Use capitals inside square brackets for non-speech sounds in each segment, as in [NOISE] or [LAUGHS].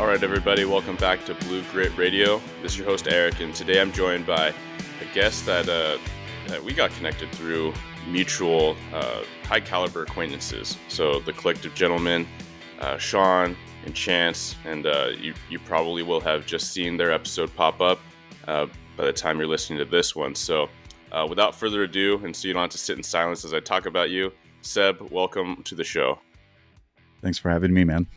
All right, everybody, welcome back to Blue Grit Radio. This is your host Eric, and today I'm joined by a guest that uh, that we got connected through mutual uh, high caliber acquaintances. So the collective gentlemen, uh, Sean and Chance, and uh, you you probably will have just seen their episode pop up uh, by the time you're listening to this one. So uh, without further ado, and so you don't have to sit in silence as I talk about you, Seb, welcome to the show. Thanks for having me, man.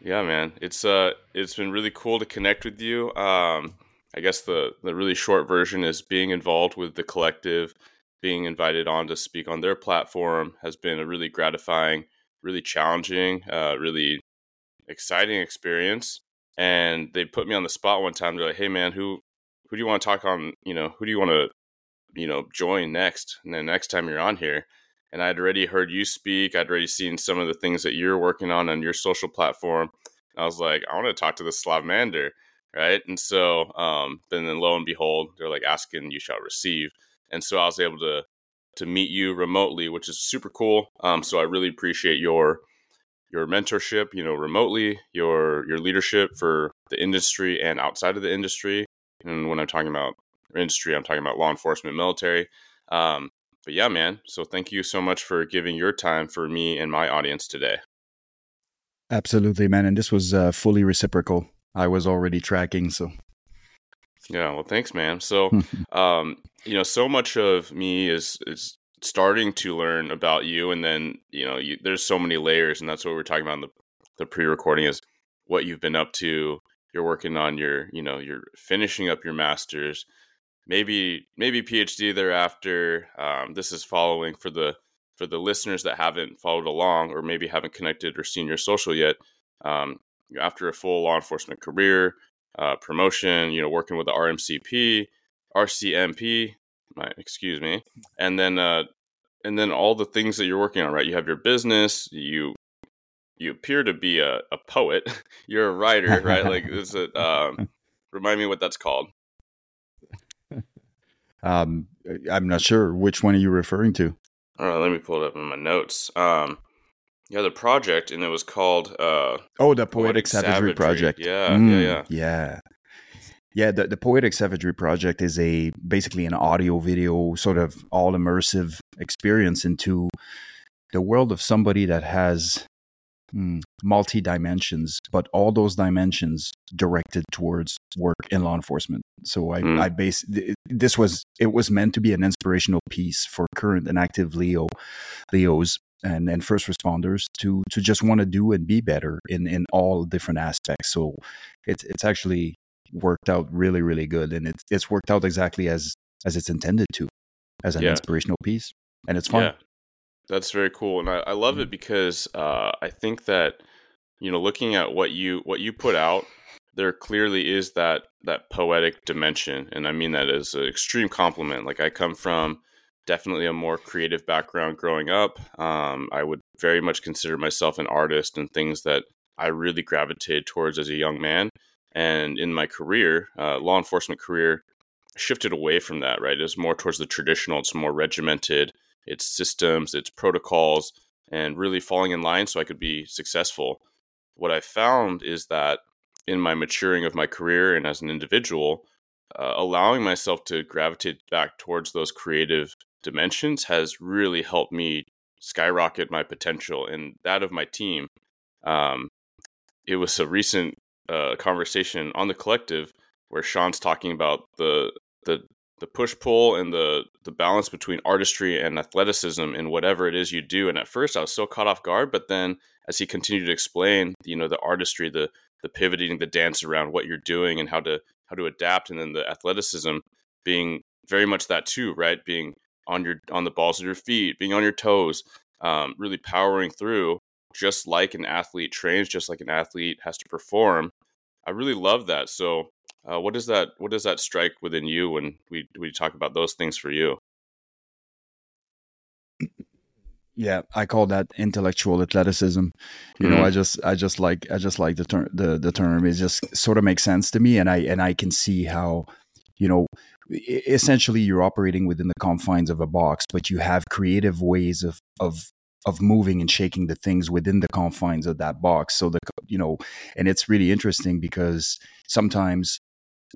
Yeah, man. It's uh it's been really cool to connect with you. Um I guess the the really short version is being involved with the collective, being invited on to speak on their platform has been a really gratifying, really challenging, uh really exciting experience. And they put me on the spot one time. They're like, "Hey, man, who who do you want to talk on? You know, who do you want to, you know, join next? And then next time you're on here." And I'd already heard you speak. I'd already seen some of the things that you're working on on your social platform. I was like, I want to talk to the Slavmander, right? And so, um, then, then lo and behold, they're like asking, "You shall receive." And so I was able to to meet you remotely, which is super cool. Um, so I really appreciate your your mentorship, you know, remotely, your your leadership for the industry and outside of the industry. And when I'm talking about industry, I'm talking about law enforcement, military. Um, but yeah, man. So thank you so much for giving your time for me and my audience today. Absolutely, man. And this was uh, fully reciprocal. I was already tracking, so. Yeah, well, thanks, man. So, [LAUGHS] um, you know, so much of me is is starting to learn about you, and then you know, you, there's so many layers, and that's what we're talking about in the the pre-recording is what you've been up to. You're working on your, you know, you're finishing up your masters maybe maybe PhD thereafter. Um, this is following for the for the listeners that haven't followed along or maybe haven't connected or seen your social yet. Um, after a full law enforcement career, uh, promotion, you know, working with the RMCP, RCMP, my, excuse me, and then uh, and then all the things that you're working on. Right, you have your business. You you appear to be a, a poet. [LAUGHS] you're a writer, right? like, is it? [LAUGHS] Um, remind me what that's called. Um, I'm not sure which one are you referring to. All right, let me pull it up in my notes. Um, yeah, the project, and it was called. Uh, oh, the Poetic, Poetic Savagery, Savagery, Project. Yeah, mm, yeah, yeah, yeah. Yeah, the, the Poetic Savagery Project is a basically an audio video sort of all immersive experience into the world of somebody that has mm, multi dimensions, but all those dimensions directed towards work in law enforcement. So I, mm. I base this was it was meant to be an inspirational piece for current and active Leo Leos and, and first responders to to just want to do and be better in in all different aspects. So it's it's actually worked out really really good, and it's it's worked out exactly as as it's intended to, as an yeah. inspirational piece, and it's fun. Yeah. That's very cool, and I, I love it mm. because uh, I think that you know, looking at what you what you put out, there clearly is that that poetic dimension, and I mean that as an extreme compliment. Like I come from definitely a more creative background growing up. Um, I would very much consider myself an artist, and things that I really gravitated towards as a young man. And in my career, uh, law enforcement career, shifted away from that. Right, it's more towards the traditional. It's more regimented its systems, its protocols, and really falling in line so I could be successful. What I found is that in my maturing of my career and as an individual, uh, allowing myself to gravitate back towards those creative dimensions has really helped me skyrocket my potential and that of my team. Um, it was a recent uh, conversation on the collective where Sean's talking about the the the push pull and the the balance between artistry and athleticism in whatever it is you do. And at first, I was so caught off guard, but then as he continued to explain, you know, the artistry, the the pivoting, the dance around what you're doing and how to how to adapt, and then the athleticism being very much that too, right? Being on your on the balls of your feet, being on your toes, um, really powering through, just like an athlete trains, just like an athlete has to perform. I really love that. So uh, what does that what does that strike within you when we we talk about those things for you? Yeah, I call that intellectual athleticism. You mm-hmm. know, I just I just like I just like the term the the term. It just sort of makes sense to me, and I and I can see how you know essentially you're operating within the confines of a box, but you have creative ways of of of moving and shaking the things within the confines of that box so the you know and it's really interesting because sometimes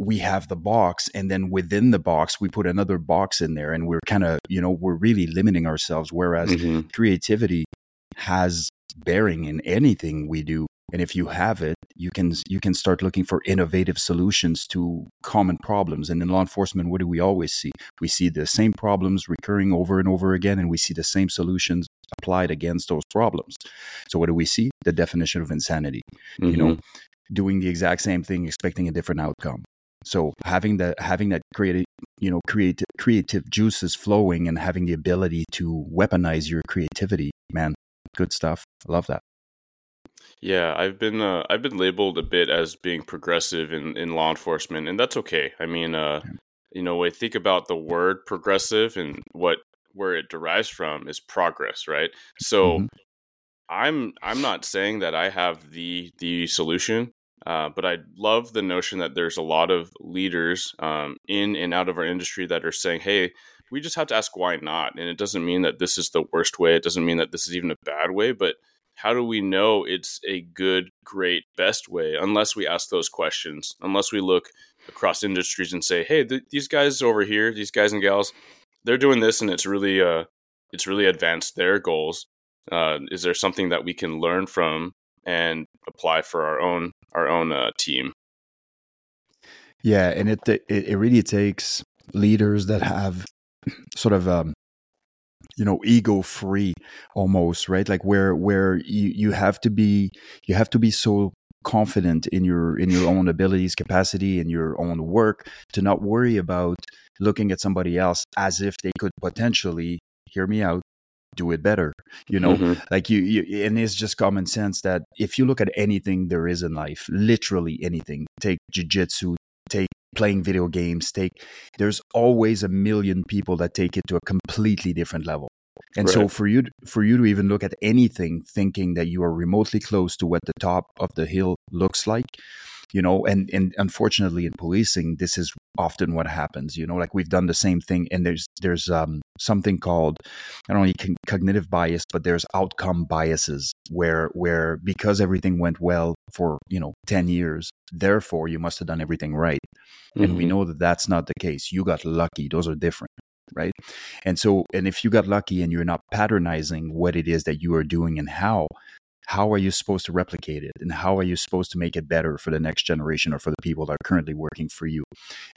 we have the box and then within the box we put another box in there and we're kind of you know we're really limiting ourselves whereas mm-hmm. creativity has bearing in anything we do and if you have it you can you can start looking for innovative solutions to common problems and in law enforcement what do we always see we see the same problems recurring over and over again and we see the same solutions applied against those problems so what do we see the definition of insanity mm-hmm. you know mm-hmm. doing the exact same thing expecting a different outcome so having that having that creative you know creative creative juices flowing and having the ability to weaponize your creativity, man, good stuff. I love that. Yeah, I've been uh, I've been labeled a bit as being progressive in, in law enforcement, and that's okay. I mean, uh, you know, when I think about the word progressive and what where it derives from is progress, right? So mm-hmm. I'm I'm not saying that I have the the solution uh, but I love the notion that there's a lot of leaders um, in and out of our industry that are saying, hey, we just have to ask why not. And it doesn't mean that this is the worst way. It doesn't mean that this is even a bad way. But how do we know it's a good, great, best way unless we ask those questions, unless we look across industries and say, hey, th- these guys over here, these guys and gals, they're doing this and it's really, uh, it's really advanced their goals. Uh, is there something that we can learn from and apply for our own our own uh, team. Yeah, and it, it it really takes leaders that have sort of um, you know ego free almost right like where where you you have to be you have to be so confident in your in your own abilities capacity and your own work to not worry about looking at somebody else as if they could potentially hear me out do it better you know mm-hmm. like you, you and it's just common sense that if you look at anything there is in life literally anything take jiu-jitsu take playing video games take there's always a million people that take it to a completely different level and right. so for you for you to even look at anything thinking that you are remotely close to what the top of the hill looks like you know and and unfortunately in policing this is often what happens you know like we've done the same thing and there's there's um something called i don't know cognitive bias but there's outcome biases where where because everything went well for you know 10 years therefore you must have done everything right mm-hmm. and we mm-hmm. know that that's not the case you got lucky those are different right and so and if you got lucky and you're not patternizing what it is that you are doing and how how are you supposed to replicate it? And how are you supposed to make it better for the next generation or for the people that are currently working for you?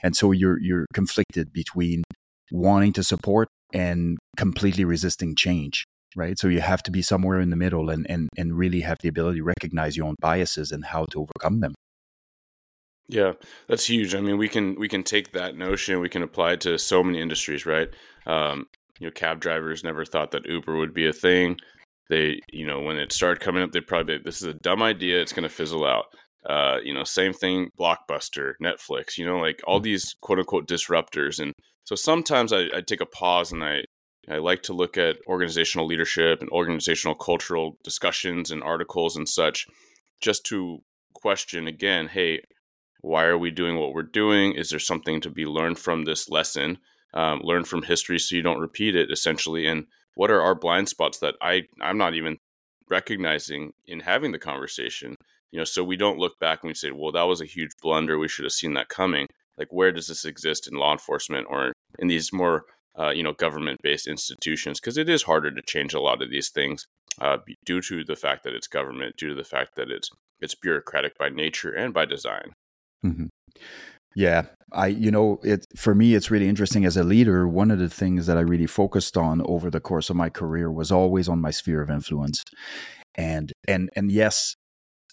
And so you're you're conflicted between wanting to support and completely resisting change right? So you have to be somewhere in the middle and and, and really have the ability to recognize your own biases and how to overcome them. Yeah that's huge. I mean we can we can take that notion we can apply it to so many industries right? Um, you know cab drivers never thought that uber would be a thing they you know when it started coming up they probably this is a dumb idea it's going to fizzle out. Uh, you know same thing blockbuster netflix you know like all mm. these quote unquote disruptors and so sometimes I, I take a pause and i i like to look at organizational leadership and organizational cultural discussions and articles and such just to question again hey why are we doing what we're doing? Is there something to be learned from this lesson? Um, learn from history so you don't repeat it essentially and what are our blind spots that I I'm not even recognizing in having the conversation you know so we don't look back and we say well that was a huge blunder. We should have seen that coming. Like where does this exist in law enforcement or in these more uh, you know government based institutions? Because it is harder to change a lot of these things uh, due to the fact that it's government due to the fact that it's it's bureaucratic by nature and by design. Mm-hmm. Yeah, I you know it for me it's really interesting as a leader one of the things that I really focused on over the course of my career was always on my sphere of influence. And and and yes,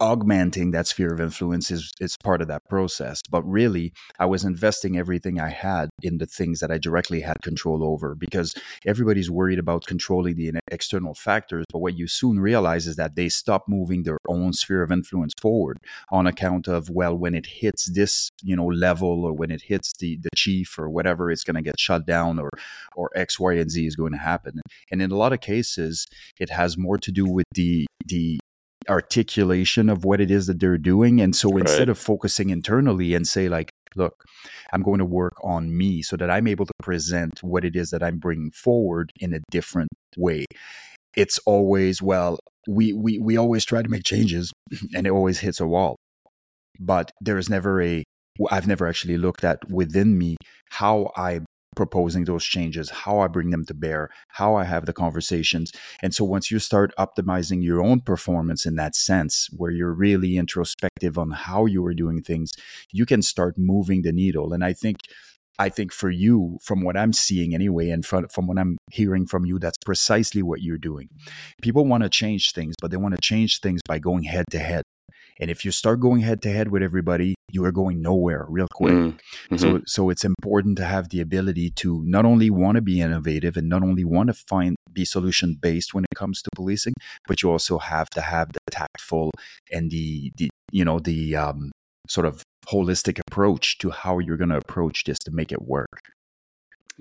augmenting that sphere of influence is is part of that process. But really i was investing everything i had in the things that i directly had control over because everybody's worried about controlling the external factors. But what you soon realize is that they stop moving their own sphere of influence forward on account of well when it hits this you know level or when it hits the the chief or whatever it's going to get shut down or or x y and z is going to happen. And in a lot of cases it has more to do with the the articulation of what it is that they're doing. And so right. instead of focusing internally and say, like, look, I'm going to work on me so that I'm able to present what it is that I'm bringing forward in a different way. it's always well we we we always try to make changes [LAUGHS] and it always hits a wall but there is never a i've never actually looked at within me how i proposing those changes, how I bring them to bear, how I have the conversations. And so once you start optimizing your own performance in that sense, where you're really introspective on how you are doing things, you can start moving the needle. And I think I think for you, from what I'm seeing anyway, and from, from what I'm hearing from you, that's precisely what you're doing. People want to change things, but they want to change things by going head to head. And if you start going head to head with everybody, you are going nowhere real quick. Mm, mm-hmm. So so it's important to have the ability to not only want to be innovative and not only want to find be solution based when it comes to policing, but you also have to have the tactful and the the you know the um, sort of holistic approach to how you're going to approach this to make it work.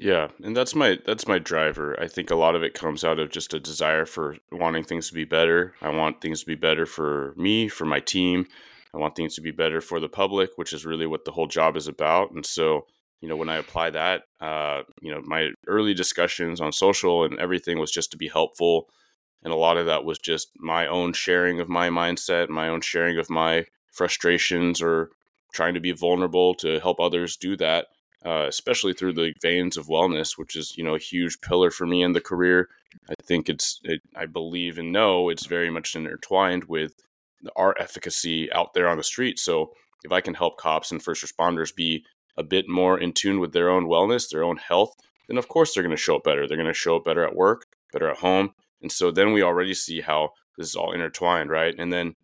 Yeah, and that's my that's my driver. I think a lot of it comes out of just a desire for wanting things to be better. I want things to be better for me, for my team. I want things to be better for the public, which is really what the whole job is about. And so, you know, when I apply that, uh, you know, my early discussions on social and everything was just to be helpful, and a lot of that was just my own sharing of my mindset, my own sharing of my frustrations, or trying to be vulnerable to help others do that uh, especially through the veins of wellness, which is you know a huge pillar for me in the career. I think it's it, I believe and know it's very much intertwined with our efficacy out there on the street. So if I can help cops and first responders be a bit more in tune with their own wellness, their own health, then of course they're going to show up better. They're going to show up better at work, better at home, and so then we already see how this is all intertwined, right? And then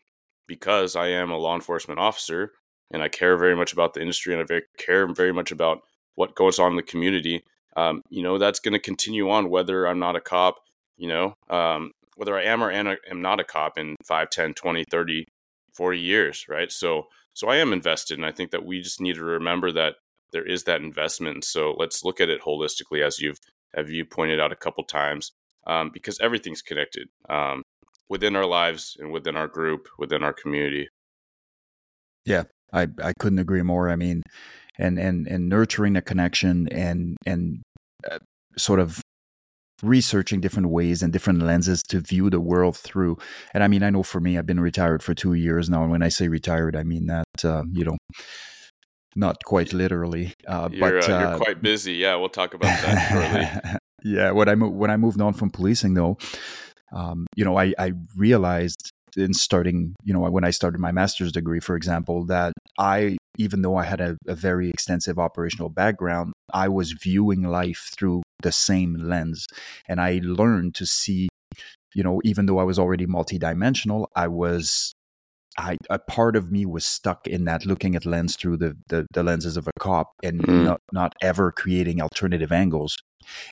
because I am a law enforcement officer, and I care very much about the industry and I very, care very much about what goes on in the community. Um, you know, that's going to continue on whether I'm not a cop, you know, um, whether I am or am not a cop in 5, 10, 20, 30, 40 years, right? So, so I am invested. And I think that we just need to remember that there is that investment. So let's look at it holistically, as you've, have you pointed out a couple times, um, because everything's connected um, within our lives and within our group, within our community. Yeah, I, I couldn't agree more. I mean, and and and nurturing a connection and and uh, sort of researching different ways and different lenses to view the world through. And I mean, I know for me, I've been retired for two years now, and when I say retired, I mean that uh, you know. Not quite literally, uh, you're, but uh, you're quite busy. Yeah, we'll talk about [LAUGHS] that shortly. yeah, when I mo- when I moved on from policing, though, um, you know, I, I realized in starting, you know, when I started my master's degree, for example, that I, even though I had a, a very extensive operational background, I was viewing life through the same lens. And I learned to see, you know, even though I was already multidimensional, I was I, a part of me was stuck in that looking at lens through the, the, the lenses of a cop and mm. not, not ever creating alternative angles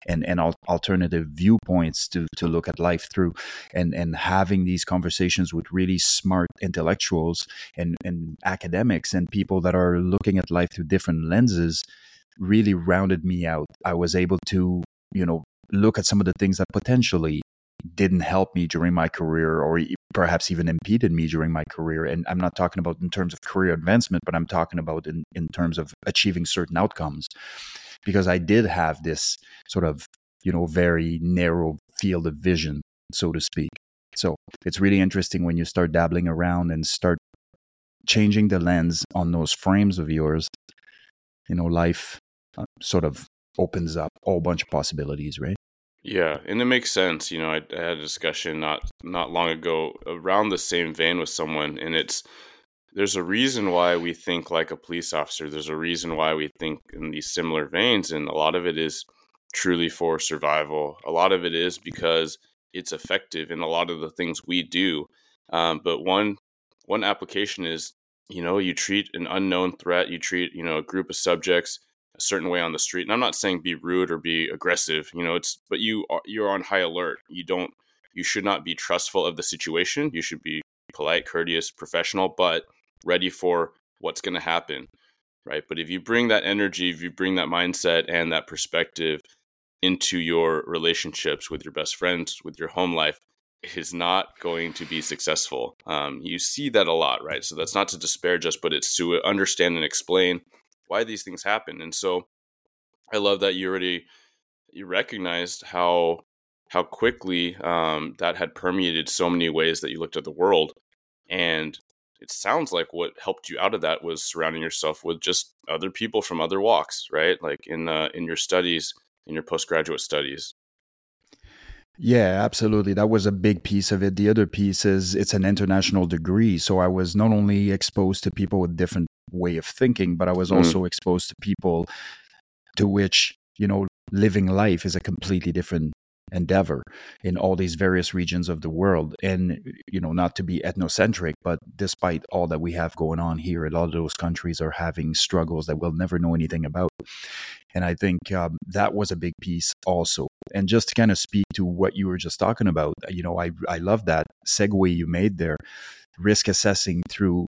and and al- alternative viewpoints to to look at life through. And and having these conversations with really smart intellectuals and and academics and people that are looking at life through different lenses really rounded me out. I was able to you know look at some of the things that potentially didn't help me during my career or perhaps even impeded me during my career. And i'm not talking about in terms of career advancement but i'm talking about in, in terms of achieving certain outcomes because I did have this sort of, you know, very narrow field of vision, so to speak. So it's really interesting when you start dabbling around and start changing the lens on those frames of yours. You know, life uh, sort of opens up a whole bunch of possibilities, right? Yeah, and it makes sense. You know, I, I, had a discussion not not long ago around the same vein with someone, and it's there's a reason why we think like a police officer. There's a reason why we think in these similar veins. And a lot of it is truly for survival. A lot of it is because it's effective in a lot of the things we do. Um, but one one application is, you know, you treat an unknown threat, you treat, you know, a group of subjects a certain way on the street. And I'm not saying be rude or be aggressive, you know, it's but you are you're on high alert. You don't you should not be trustful of the situation. You should be polite, courteous, professional, but ready for what's going to happen right? But if you bring that energy if you bring that mindset and that perspective into your relationships with your best friends with your home life it is not going to be successful. Um, you see that a lot right? So that's not to disparage us, but it's to understand and explain why these things happen. And so i love that you already you recognized how how quickly um, that had permeated so many ways that you looked at the world. And it sounds like what helped you out of that was surrounding yourself with just other people from other walks, right? Like in uh, in your studies, in your postgraduate studies. Yeah, absolutely. That was a big piece of it. The other piece is it's an international degree, so I was not only exposed to people with different way of thinking, but I was mm. also exposed to people to which you know living life is a completely different endeavor in all these various regions of the world. And you know not to be ethnocentric but despite all that we have going on here a lot of those countries are having struggles that we'll never know anything about. And i think um, that was a big piece also. And just to kind of speak to what you were just talking about you know i i love that segue you made there. Risk assessing through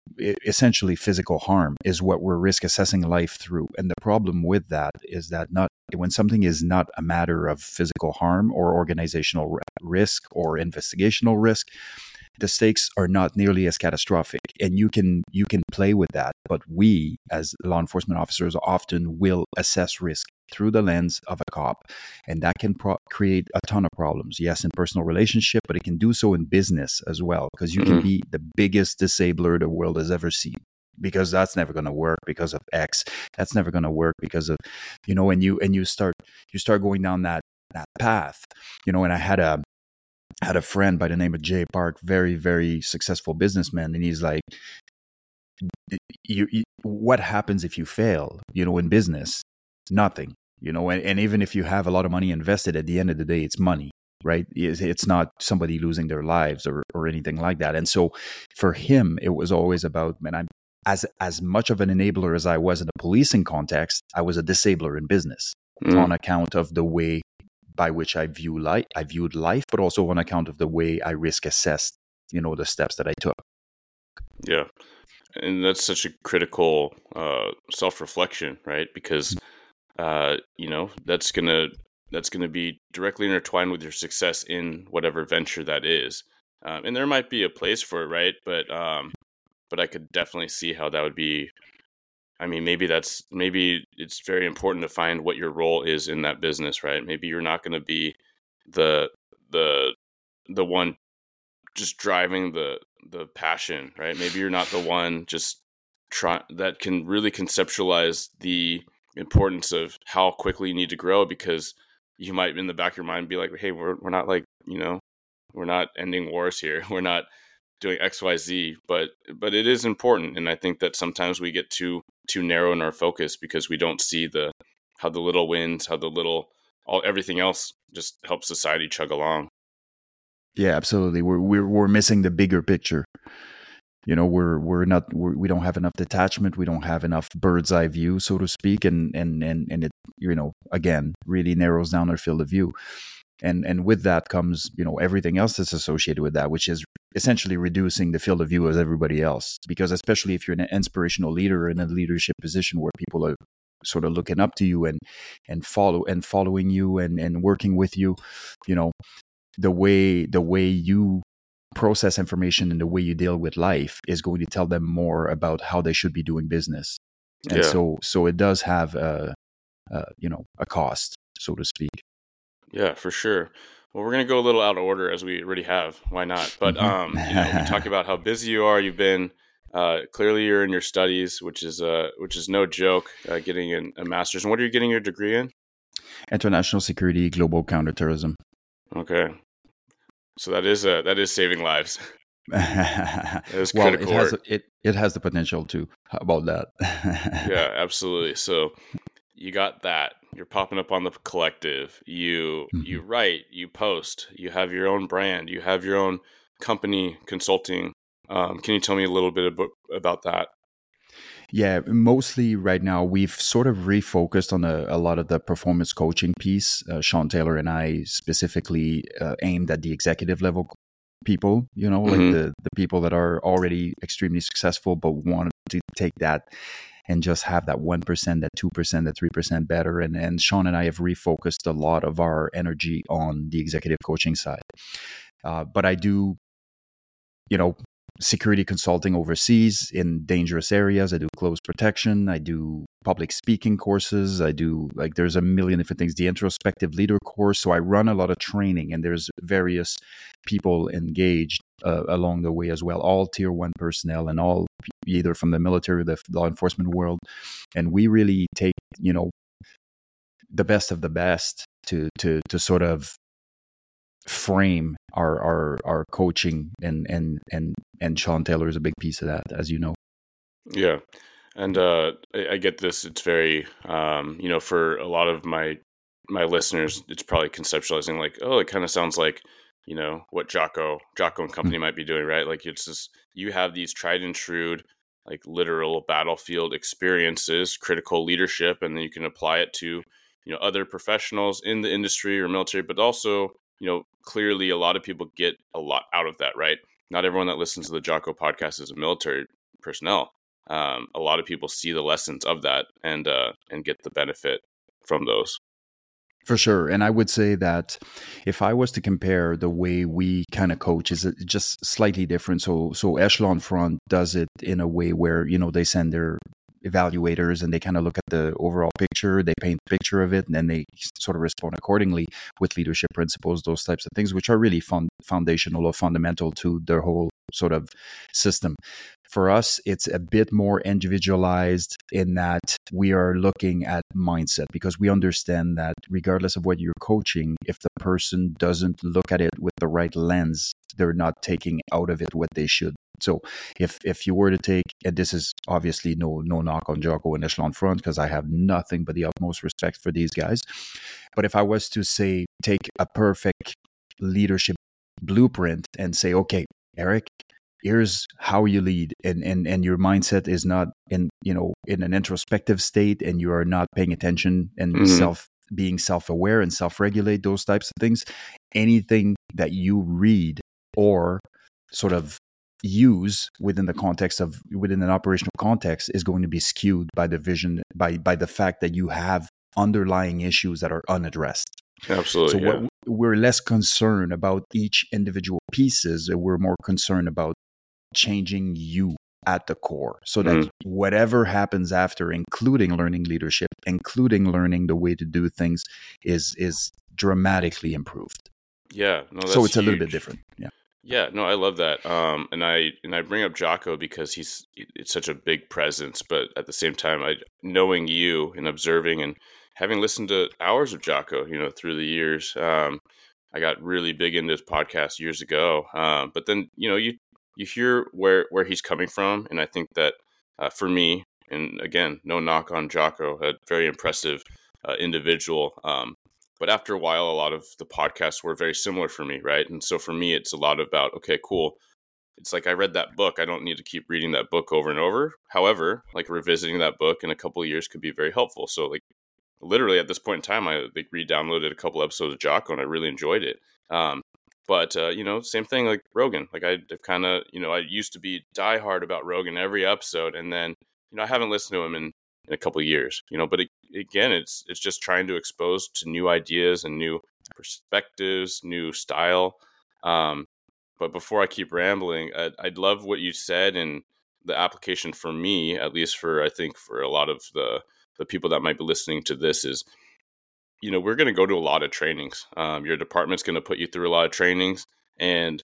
essentially physical harm is what we're risk assessing life through. And the problem with that is that not when something is not a matter of physical harm or organizational risk or investigational risk, the stakes are not nearly as catastrophic and you can you can play with that but we as law enforcement officers often will assess risk through the lens of a cop and that can pro- create a ton of problems yes in personal relationship but it can do so in business as well because you mm-hmm. can be the biggest disabler the world has ever seen because that's never going to work because of x that's never going to work because of you know and you and you start you start going down that that path you know and i had a had a friend by the name of Jay Park, very, very successful businessman. And he's like, you, you, what happens if you fail, you know, in business? Nothing, you know, and, and even if you have a lot of money invested at the end of the day, it's money, right? It's, not somebody losing their lives or, or anything like that. And so for him, it was always about, man, I'm, as as much of an enabler as I was in a policing context, I was a disabler in business mm. on account of the way by which I view life, I viewed life, but also on account of the way I risk assessed, you know, the steps that I took. Yeah, and that's such a critical uh, self reflection, right? Because mm. uh, you know that's gonna that's gonna be directly intertwined with your success in whatever venture that is. Um, and there might be a place for it, right? But um, but I could definitely see how that would be I mean, maybe that's maybe it's very important to find what your role is in that business, right? Maybe you're not going to be the the the one just driving the the passion, right? Maybe you're not the one just try that can really conceptualize the importance of how quickly you need to grow because you might in the back of your mind be like, "Hey, we're we're not like, you know, we're not ending wars here. [LAUGHS] We're not doing xyz but but it is important and i think that sometimes we get too too narrow in our focus because we don't see the how the little wins how the little all everything else just helps society chug along. Yeah absolutely. We're we're, we're missing the bigger picture. You know we're we're not we're, we do not have enough detachment we don't have enough bird's eye view so to speak and and and and it you know again really narrows down our field of view and and with that comes you know everything else that's associated with that which is essentially reducing the field of view as everybody else. Because especially if you're an inspirational leader in a leadership position where people are sort of looking up to you and and follow and following you and and working with you you know the way the way you process information and the way you deal with life is going to tell them more about how they should be doing business. And yeah. so so it does have a, a you know a cost so to speak yeah, for sure. Well, we're gonna go a little out of order as we already have. Why not? But mm-hmm. um, you know, we talk about how busy you are. You've been uh, clearly you're in your studies, which is uh, which is no joke. Uh, getting in a master's. And what are you getting your degree in? International security, global counterterrorism. Okay, so that is uh, that is saving lives. [LAUGHS] it well, it has it it has the potential to. How about that? yeah, [LAUGHS] absolutely. So you got that you're popping up on the collective you mm-hmm. you write you post you have your own brand you have your own company consulting um, can you tell me a little bit about that yeah, mostly right now we've sort of refocused on a, a lot of the performance coaching piece. Uh, Sean Taylor and I specifically uh, aimed at the executive level people, you know, mm-hmm. like the, the people that are already extremely successful but want to take that and just have that 1%, that 2%, that 3% better. And, and Sean and I have refocused a lot of our energy on the executive coaching side. Uh, but I do, you know, security consulting overseas in dangerous areas. I do close protection. I do public speaking courses. I do like there's a million different things. The introspective leader course. So I run a lot of training, and there's various people engaged uh, along the way as well. All tier one personnel and all either from the military the law enforcement world, and we really take you know the best of the best to to to sort of frame our our our coaching and and and and Sean Taylor is a big piece of that, as you know. Yeah, and uh, I, I get this. It's very um, you know for a lot of my my listeners, it's probably conceptualizing like, oh, it kind of sounds like you know what Jocko Jocko and company mm-hmm. might be doing, right? Like it's just you have these tried and true like literal battlefield experiences, critical leadership, and then you can apply it to you know other professionals in the industry or military, but also you know clearly a lot of people get a lot out of that, right? Not everyone that listens to the Jocko podcast is a military personnel. Um, a lot of people see the lessons of that and uh, and get the benefit from those. For sure. And I would say that if I was to compare the way we kind of coach is uh, just slightly different. So so Echelon Front does it in a way where, you know, they send their evaluators and they kind of look at the overall picture they paint a picture of it and then they sort of respond accordingly with leadership principles those types of things which are really fun, foundational or fundamental to their whole sort of system for us, it's a bit more individualized in that we are looking at mindset because we understand that regardless of what you're coaching, if the person doesn't look at it with the right lens, they're not taking out of it what they should. So if if you were to take, and this is obviously no no knock on Jocko and Echelon Front because I have nothing but the utmost respect for these guys, but if I was to say take a perfect leadership blueprint and say, okay, Eric, here's how you lead and, and and your mindset is not in you know in an introspective state and you are not paying attention and mm-hmm. self being self-aware and self-regulate those types of things anything that you read or sort of use within the context of within an operational context is going to be skewed by the vision by by the fact that you have underlying issues that are unaddressed absolutely so yeah. what, we're less concerned about each individual pieces we're more concerned about changing you at the core so that mm. whatever happens after including learning leadership including learning the way to do things is is dramatically improved yeah no, so it's huge. a little bit different yeah yeah no i love that um and i and i bring up jocko because he's it's such a big presence but at the same time i knowing you and observing and having listened to hours of jocko you know through the years um I got really big into his podcast years ago. Um, but then, you know, you you hear where where he's coming from, and I think that uh, for me, and again, no knock on Jocko, a very impressive uh, individual. Um, but after a while, a lot of the podcasts were very similar for me, right? And so for me, it's a lot about okay, cool. It's like I read that book. I don't need to keep reading that book over and over. However, like revisiting that book in a couple of years could be very helpful. So like literally at this point in time, I like re-downloaded a couple episodes of Jocko and I really enjoyed it. Um, but uh, you know, same thing like Rogan. Like I kind of, you know, I used to be diehard about Rogan every episode, and then you know I haven't listened to him in, in a couple years. You know, but it, again, it's it's just trying to expose to new ideas and new perspectives, new style. Um, but before I keep rambling, I'd, I'd love what you said and the application for me, at least for I think for a lot of the the people that might be listening to this is you know, we're going to go to a lot of trainings. Um, your department's going to put you through a lot of trainings. And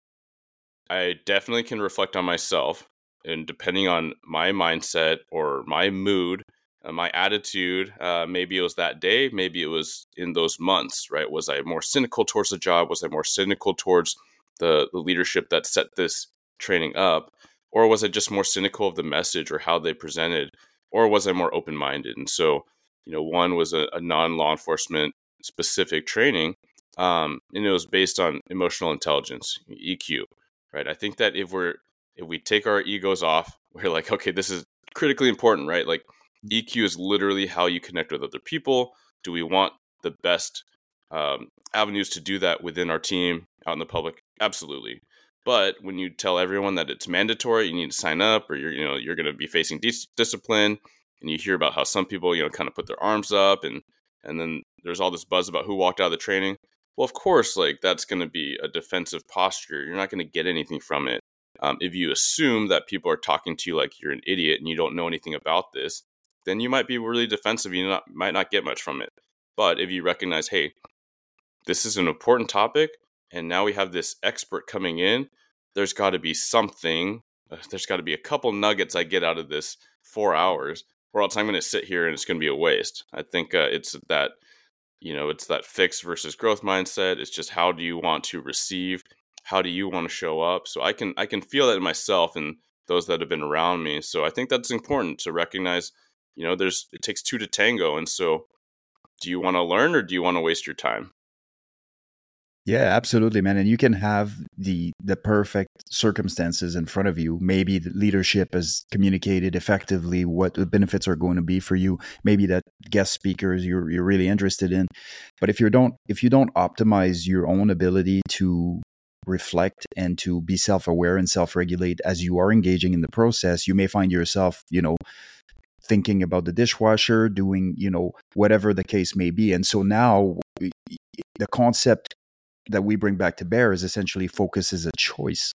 I definitely can reflect on myself. And depending on my mindset or my mood, uh, my attitude, uh, maybe it was that day, maybe it was in those months, right? Was I more cynical towards the job? Was I more cynical towards the, the leadership that set this training up? Or was I just more cynical of the message or how they presented? Or was I more open minded? And so, you know, one was a, a non law enforcement specific training, um, and it was based on emotional intelligence (EQ). Right. I think that if we're if we take our egos off, [LAUGHS] we're like, okay, this is critically important, right? Like EQ is literally how you connect with other people. Do we want the best um, avenues to do that within our team out in the public? Absolutely. But when you tell everyone that it's mandatory, you need to sign up, or you're you know you're going to be facing dis- discipline, and you hear about how some people you know kind of put their arms up and and then there's all this buzz about who walked out of the training well of course like that's going to be a defensive posture you're not going to get anything from it um, if you assume that people are talking to you like you're an idiot and you don't know anything about this then you might be really defensive. You not, might not get much from it. But if you recognize, hey, this is an important topic, and now we have this expert coming in, there's got to be something. Uh, there's got to be a couple nuggets I get out of this four hours, or else I'm going to sit here and it's going to be a waste. I think uh, it's that you know it's that fixed versus growth mindset. It's just how do you want to receive? How do you want to show up? So I can I can feel that in myself and those that have been around me. So I think that's important to recognize. You know, there's it takes two to tango, and so do you want to learn or do you want to waste your time? Yeah, absolutely, man. And you can have the the perfect circumstances in front of you. Maybe the leadership has communicated effectively what the benefits are going to be for you. Maybe that guest speakers you're you're really interested in. But if you don't if you don't optimize your own ability to reflect and to be self-aware and self-regulate as you are engaging in the process, you may find yourself, you know, thinking about the dishwasher, doing, you know, whatever the case may be. And so now the concept that we bring back to bear is essentially focus is a choice.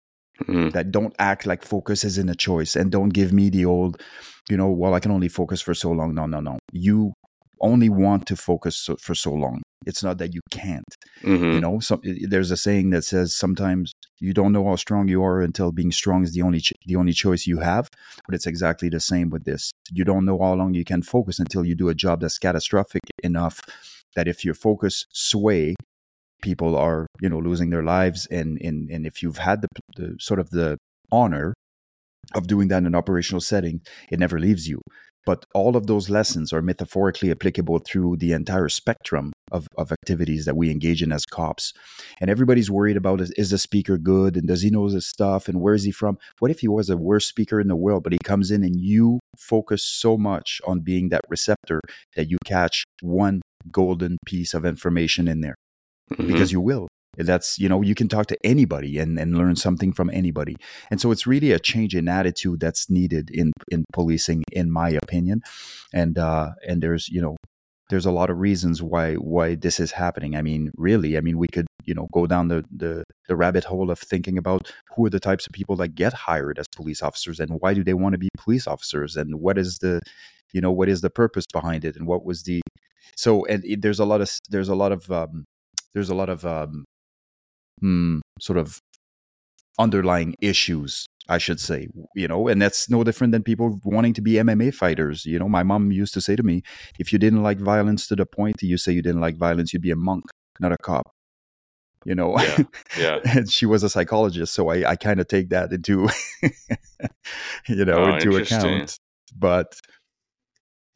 Mm-hmm. That don't act like focus isn't a choice and don't give me the old, you know, well, I can only focus for so long. No, no, no. You only want to focus so, for so long. It's not that you can't. Mm-hmm. You know, so, there's a saying that says sometimes you don't know how strong you are until being strong is the only ch- the only choice you have. But it's exactly the same with this. You don't know how long you can focus until you do a job that's catastrophic enough that if your focus sway people are you know losing their lives and and and if you've had the, the sort of the honor of doing that in an operational setting it never leaves you but all of those lessons are metaphorically applicable through the entire spectrum of, of activities that we engage in as cops. And everybody's worried about is, is the speaker good and does he know his stuff and where is he from? What if he was the worst speaker in the world, but he comes in and you focus so much on being that receptor that you catch one golden piece of information in there? mm-hmm. because you will that's you know you can talk to anybody and, and learn something from anybody. And so it's really a change in attitude that's needed in in policing in my opinion. And uh and there's you know there's a lot of reasons why why this is happening. I mean really i mean we could you know go down the the, the rabbit hole of thinking about who are the types of people that get hired as police officers and why do they want to be police officers and what is the you know what is the purpose behind it and what was the so and it, there's a lot of there's a lot of um, there's a lot of um, hmm, sort of underlying issues I should say, you know, and that's no different than people wanting to be MMA fighters. You know, my mom used to say to me, if you didn't like violence to the point you say you didn't like violence, you'd be a monk, not a cop. You know, yeah, yeah. [LAUGHS] and she was a psychologist, so I, I kind of take that into, [LAUGHS] you know, oh, into account. But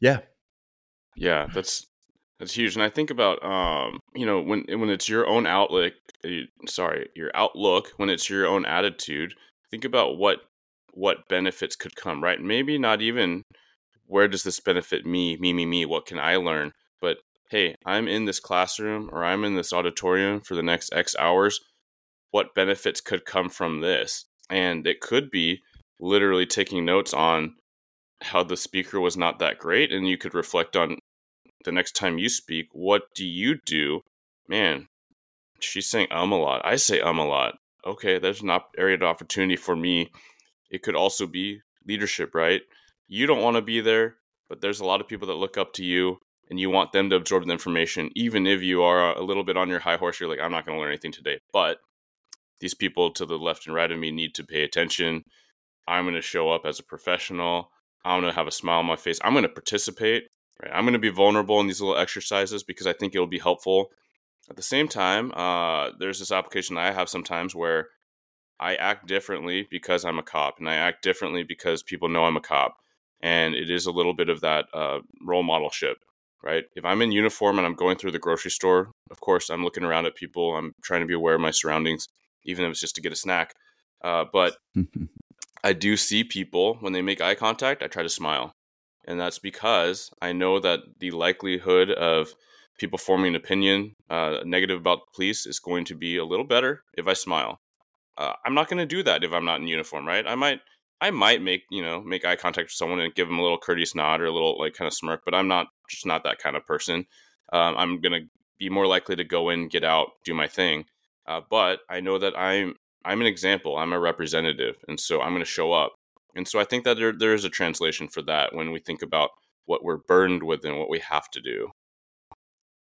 yeah, yeah, that's that's huge, and I think about um, you know when when it's your own outlook, uh, sorry, your outlook when it's your own attitude. Think about what what benefits could come, right? Maybe not even where does this benefit me, me, me, me? What can I learn? But hey, I'm in this classroom or I'm in this auditorium for the next X hours. What benefits could come from this? And it could be literally taking notes on how the speaker was not that great, and you could reflect on the next time you speak, what do you do? Man, she's saying um a lot. I say um a lot. Okay, there's an op- area of opportunity for me. It could also be leadership, right? You don't want to be there, but there's a lot of people that look up to you and you want them to absorb the information, even if you are a little bit on your high horse. You're like, I'm not going to learn anything today. But these people to the left and right of me need to pay attention. I'm going to show up as a professional. I'm going to have a smile on my face. I'm going to participate. Right? I'm going to be vulnerable in these little exercises because I think it'll be helpful. At the same time, uh, there's this application I have sometimes where I act differently because I'm a cop, and I act differently because people know I'm a cop. And it is a little bit of that uh, role modelship, right? If I'm in uniform and I'm going through the grocery store, of course, I'm looking around at people. I'm trying to be aware of my surroundings, even if it's just to get a snack. Uh, but [LAUGHS] I do see people when they make eye contact, I try to smile and that's because I know that the likelihood of people forming an opinion uh, negative about the police is going to be a little better if I smile. Uh, I'm not going to do that if I'm not in uniform, right? I might, I might make you know make eye contact with someone and give them a little courteous nod or a little like kind of smirk, but I'm not just not that kind of person. Um, I'm going to be more likely to go in, get out, do my thing. Uh, but I know that I'm I'm an example. I'm a representative, and so I'm going to show up. And so I think that there there is a translation for that when we think about what we're burdened with and what we have to do.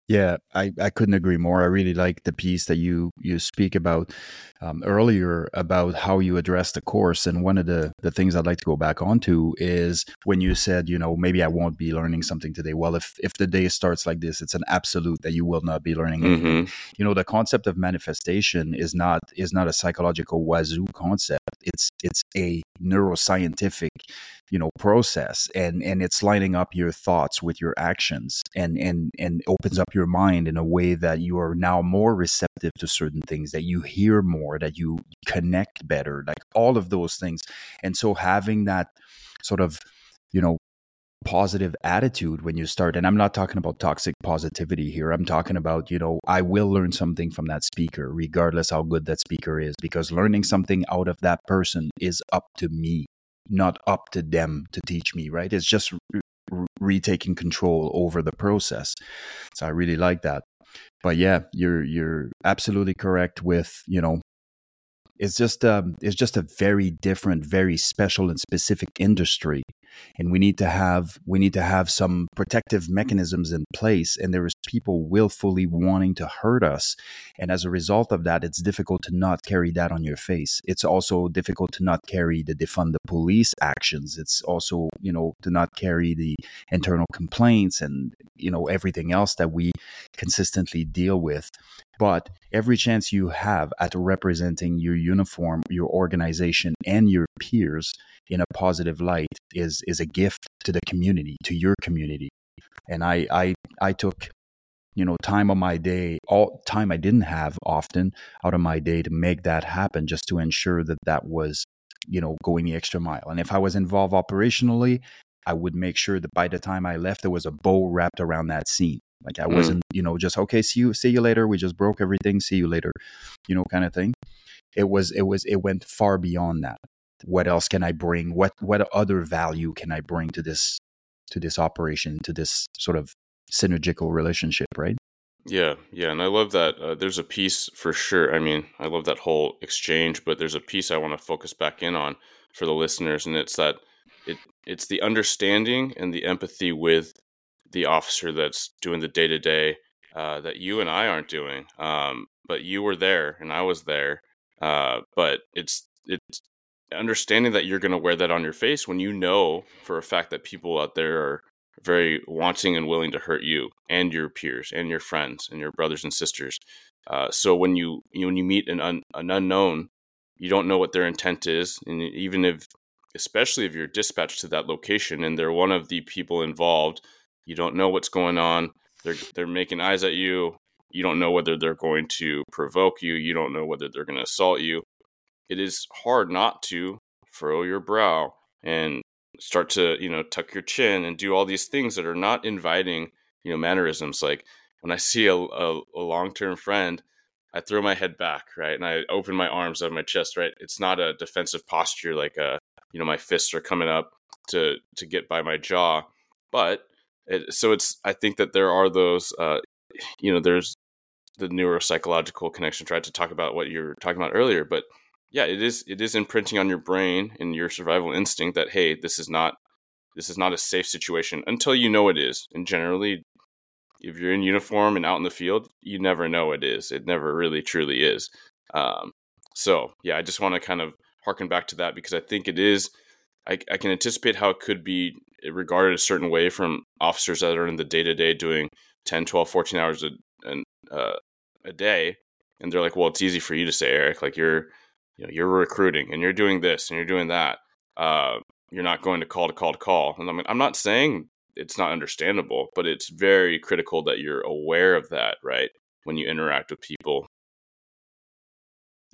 Yeah, I, I couldn't agree more. I really like the piece that you you speak about um, earlier about how you address the course. And one of the, the things I'd like to go back onto is when you said, you know, maybe I won't be learning something today. Well, if if the day starts like this, it's an absolute that you will not be learning anything. Mm-hmm. You know, the concept of manifestation is not is not a psychological wazoo concept. It's it's a neuroscientific you know process and and it's lining up your thoughts with your actions and and and opens up your mind in a way that you are now more receptive to certain things that you hear more that you connect better like all of those things and so having that sort of you know positive attitude when you start and i'm not talking about toxic positivity here i'm talking about you know i will learn something from that speaker regardless how good that speaker is because learning something out of that person is up to me not up to them to teach me, right? It's just retaking control over the process. So I really like that. But yeah, you're you're absolutely correct with, you know, it's just um, it's just a very different, very special and specific industry. And we need to have we need to have some protective mechanisms in place and there is people willfully wanting to hurt us. And as a result of that it's difficult to not carry that on your face. It's also difficult to not carry the defund the police actions. It's also you know to not carry the internal complaints and you know everything else that we consistently deal with. But every chance you have at representing your uniform your organization and your peers in a positive light is is a gift to the community, to your community. And I I I took you know time of my day all time i didn't have often out of my day to make that happen just to ensure that that was you know going the extra mile and if i was involved operationally i would make sure that by the time i left there was a bow wrapped around that scene like i mm. wasn't you know just okay see you see you later we just broke everything see you later you know kind of thing it was it was it went far beyond that what else can I bring? What what other value can I bring to this to this operation, to this sort of synergical relationship, right? Yeah, yeah, and I love that. Uh, there's a piece for sure. I mean, I love that whole exchange, but there's a piece I want to focus back in on for the listeners, and it's that it it's the understanding and the empathy with the officer that's doing the day to day that you and I aren't doing. Um, but you were there, and I was there. Uh, but it's it's understanding that you're going to wear that on your face when you know for a fact that people out there are very wanting and willing to hurt you and your peers and your friends and your brothers and sisters. Uh, so when you, you when you meet an un, an unknown, you don't know what their intent is, and even if, especially if you're dispatched to that location and they're one of the people involved, you don't know what's going on. They're they're making eyes at you. You don't know whether they're going to provoke you. You don't know whether they're going to assault you it is hard not to furrow your brow and start to you know tuck your chin and do all these things that are not inviting you know mannerisms like when i see a, a, a long-term friend i throw my head back right and i open my arms out of my chest right it's not a defensive posture like a uh, you know my fists are coming up to to get by my jaw but it, so it's i think that there are those uh you know there's the neuropsychological connection tried to talk about what you're talking about earlier but yeah, it is it is imprinting on your brain and your survival instinct that hey, this is not this is not a safe situation until you know it is. And generally, if you're in uniform and out in the field, you never know it is. It never really truly is. Um, so yeah, I just want to kind of harken back to that because I think it is. I, I can anticipate how it could be regarded a certain way from officers that are in the day to day doing 10, 12, 14 hours a, uh, a day. And they're like, well, it's easy for you to say, Eric, like you're you know you're recruiting and you're doing this and you're doing that. Uh, you're not going to call to call to call. And i mean i'm not saying it's not understandable but it's very critical that you're aware of that right when you interact with people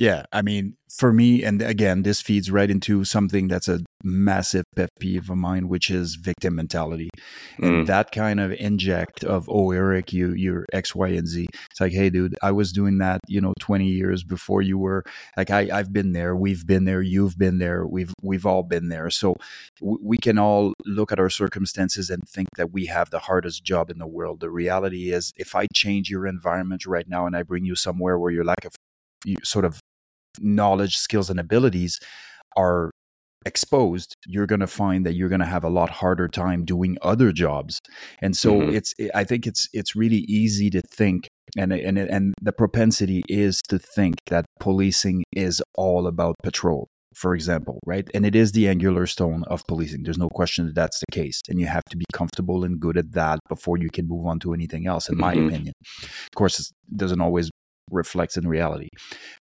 yeah, I mean, for me, and again, this feeds right into something that's a massive pet peeve of mine, which is victim mentality, mm. and that kind of inject of oh, Eric, you you're X, Y, and Z. It's like, hey, dude, I was doing that, you know, 20 years before you were. Like, I I've been there, we've been there, you've been there, we've we've all been there. So w- we can all look at our circumstances and think that we have the hardest job in the world. The reality is, if I change your environment right now and I bring you somewhere where you're like a you sort of knowledge, skills, and abilities are exposed you're going to find that you're going to have a lot harder time doing other jobs and so mm-hmm. it's i think it's it's really easy to think and and and the propensity is to think that policing is all about patrol for example, right? And it is the angular stone of policing. There's no question that that's the case. And you have to be comfortable and good at that before you can move on to anything else, in my mm-hmm. opinion. Of course, it doesn't always reflect in reality.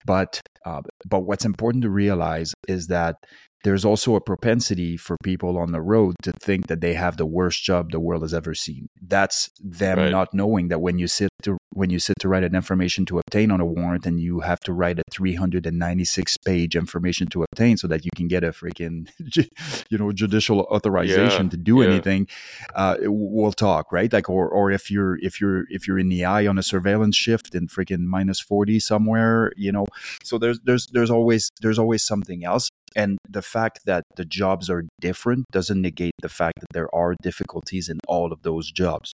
But uh, but what's important to realize is that there's also a propensity for people on the road to think that they have the worst job the world has ever seen. That's them right. not knowing that when you sit when you sit to write an information to obtain on a warrant and you have to write a 396 page information to obtain so that you can get a freaking [LAUGHS] you know judicial authorization yeah. to do yeah. anything uh, we'll talk right like or or if you're if you're if you're in the eye on a surveillance shift in freaking minus 40 somewhere you know so there's there's there's always there's always something else and the fact that the jobs are different doesn't negate the fact that there are difficulties in all of those jobs.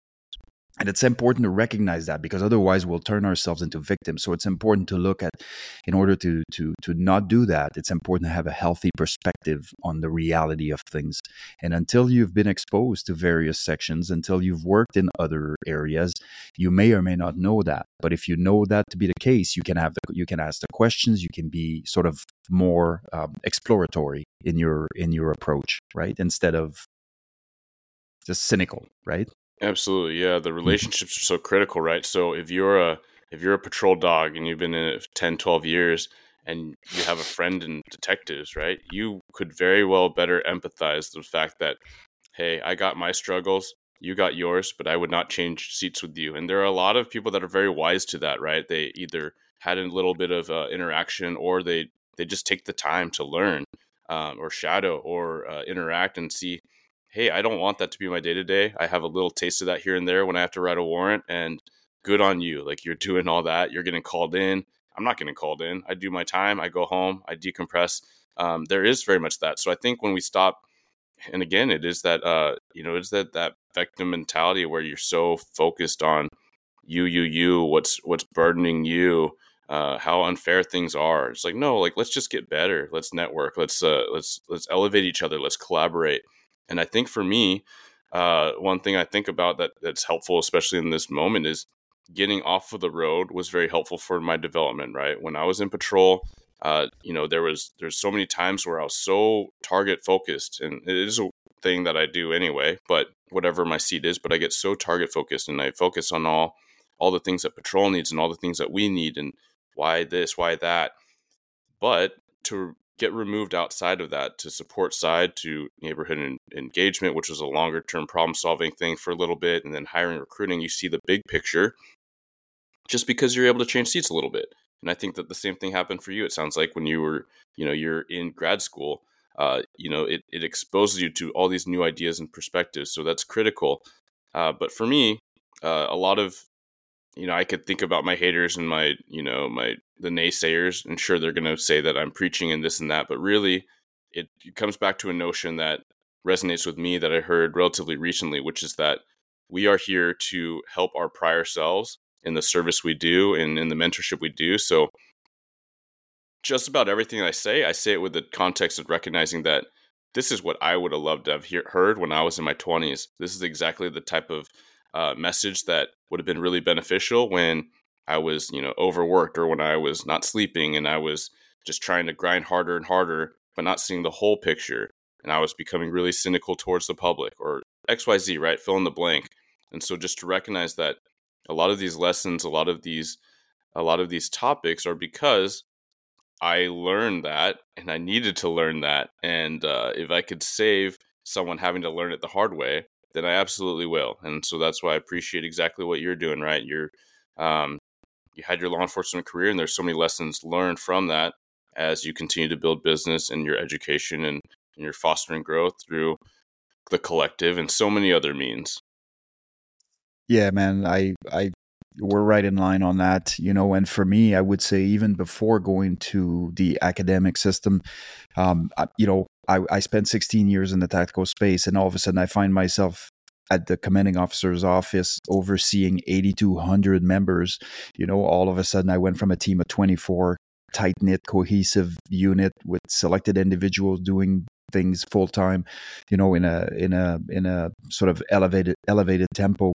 And it's important to recognize that because otherwise we'll turn ourselves into victims. So it's important to look at, in order to to to not do that, it's important to have a healthy perspective on the reality of things. And until you've been exposed to various sections, until you've worked in other areas, you may or may not know that. But if you know that to be the case, you can have the, you can ask the questions. You can be sort of more um, exploratory in your in your approach, right? Instead of just cynical, right? Absolutely, yeah. The mm-hmm. relationships are so critical, right? So if you're a if you're a patrol dog and you've been in it 10, 12 years and you have a friend in detectives, right? You could very well better empathize the fact that, hey, I got my struggles, you got yours, but I would not change seats with you. And there are a lot of people that are very wise to that, right? They either had a little bit of uh, interaction or they they just take the time to learn um, or shadow or uh, interact and see hey, I don't want that to be my day to day. I have a little taste of that here and there when I have to write a warrant, and good on you. Like you're doing all that. You're getting called in. I'm not getting called in. I do my time. I go home. I decompress. Um, there is very much that. So I think when we stop, and again, it is that uh, you know, it's that that victim mentality where you're so focused on you, you, you. What's what's burdening you. Uh, how unfair things are. It's like no, like let's just get better. Let's network. Let's uh, let's let's elevate each other. Let's collaborate. And I think for me, uh, one thing I think about that that's helpful, especially in this moment, is getting off of the road was very helpful for my development. Right when I was in patrol, uh, you know, there was there's so many times where I was so target focused, and it is a thing that I do anyway. But whatever my seat is, but I get so target focused, and I focus on all all the things that patrol needs and all the things that we need, and why this, why that. But to get removed outside of that to support side to neighborhood engagement, which was a longer term problem solving thing for a little bit, and then hiring recruiting, you see the big picture just because you're able to change seats a little bit. And I think that the same thing happened for you. It sounds like when you were, you know, you're in grad school, uh, you know, it, it exposes you to all these new ideas and perspectives. So that's critical. Uh, but for me, uh, a lot of you know, I could think about my haters and my, you know, my the naysayers, and sure they're going to say that I'm preaching and this and that, but really, it, comes back to a notion that resonates with me that I heard relatively recently, which is that we are here to help our prior selves in the service we do and in the mentorship we do. So, just about everything I say, I say it with the context of recognizing that this is what I would have loved to have hear, heard when I was in my 20s. This is exactly the type of uh, message that would have been really beneficial when I was, you know, overworked or when I was not sleeping and I was just trying to grind harder and harder, but not seeing the whole picture. And I was becoming really cynical towards the public or XYZ, right? Fill in the blank. And so just to recognize that a lot of these lessons, a lot of these, a lot of these topics are because I learned that and I needed to learn that. And uh, if I could save someone having to learn it the hard way, then I absolutely will. And so that's why I appreciate exactly what you're doing, right? You're, um, you had your law enforcement career, and there's so many lessons learned from that as you continue to build business and your education and, and your fostering growth through the collective and so many other means. Yeah, man, I I we're right in line on that, you know. And for me, I would say even before going to the academic system, um, you know, I, I spent 16 years in the tactical space, and all of a sudden I find myself at the commanding officer's office overseeing 8,200 members. You know, all of a sudden I went from a team of 24 tight knit, cohesive unit with selected individuals doing things full time, you know, in a in a in a sort of elevated elevated tempo,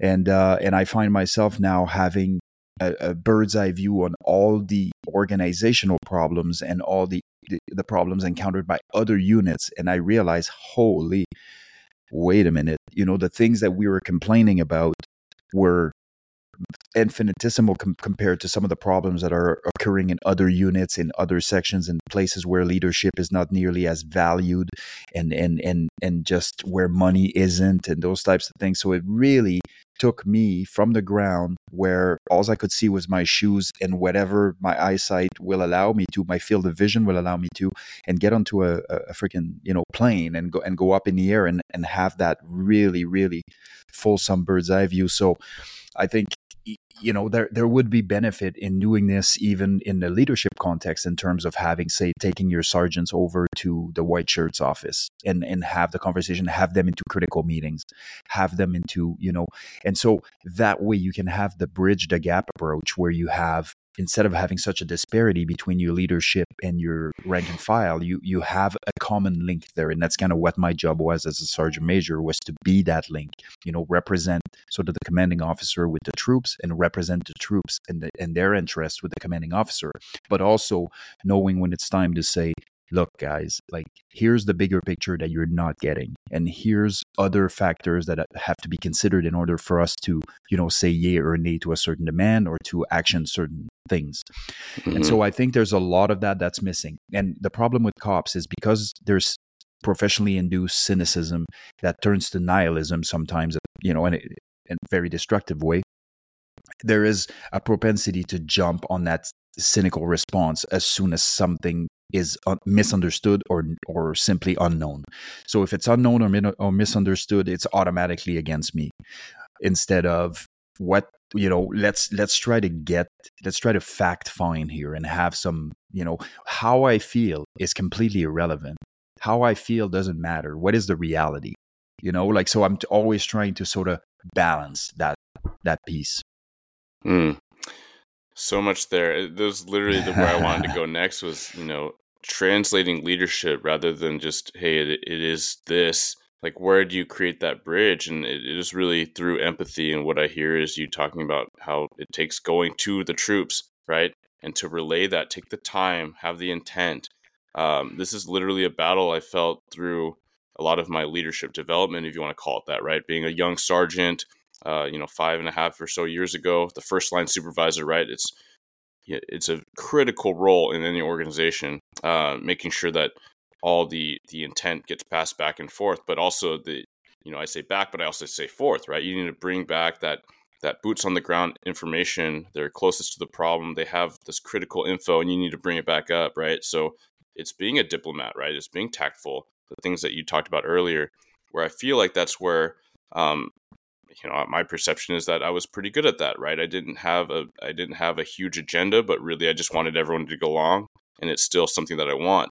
and uh, and I find myself now having a, a, bird's eye view on all the organizational problems and all the, the the problems encountered by other units, and I realize, holy, wait a minute, you know, the things that we were complaining about were infinitesimal com- compared to some of the problems that are occurring in other units in other sections in places where leadership is not nearly as valued and and and and just where money isn't and those types of things. So it really took me from the ground where all I could see was my shoes and whatever my eyesight will allow me to, my field of vision will allow me to, and get onto a, a freaking you know plane and go and go up in the air and and have that really really fulsome bird's eye view. So I think you know there there would be benefit in doing this even in the leadership context in terms of having say taking your sergeants over to the white shirts office and and have the conversation have them into critical meetings have them into you know and so that way you can have the bridge the gap approach where you have instead of having such a disparity between your leadership and your rank and file, you you have a common link there, and that's kind of what my job was as a sergeant major was to be that link. You know, represent sort of the commanding officer with the troops, and represent the troops and the, and their interests with the commanding officer, but also knowing when it's time to say, look, guys, like here's the bigger picture that you're not getting. And here's other factors that have to be considered in order for us to, you know, say yay or nay to a certain demand or to action certain things. Mm-hmm. And so. I think there's a lot of that that's missing. And the problem with cops is because there's professionally induced cynicism that turns to nihilism sometimes, you know, in a, in a very destructive way. There is a propensity to jump on that cynical response as soon as something is misunderstood or or simply unknown. So if it's unknown or, min- or misunderstood, it's automatically against me. Instead of what you know, let's let's try to get let's try to fact find here and have some you know how I feel is completely irrelevant. How I feel doesn't matter. What is the reality? You know, like so I'm always trying to sort of balance that that piece. Mm so much there. That was literally the where I wanted to go [LAUGHS] next was, you know, translating leadership rather than just, hey, it, it is this. Like, where do you create that bridge? And it, it is really through empathy. And what I hear is you talking about how it takes going to the troops, right? And to relay that, take the time, have the intent. Um, this is literally a battle I felt through a lot of my leadership development, if you want to call it that, right? Being a young sergeant, uh, you know, five and a half or so years ago, the first line supervisor, right? It's it's a critical role in any organization, uh, making sure that all the the intent gets passed back and forth, but also the you know I say back, but I also say forth, right? You need to bring back that that boots on the ground information. They're closest to the problem. They have this critical info, and you need to bring it back up, right? So it's being a diplomat, right? It's being tactful. The things that you talked about earlier, where I feel like that's where um, you know my perception is that I was pretty good at that right? I didn't have a I didn't have a huge agenda but really I just wanted everyone to go along and it's still something that I want.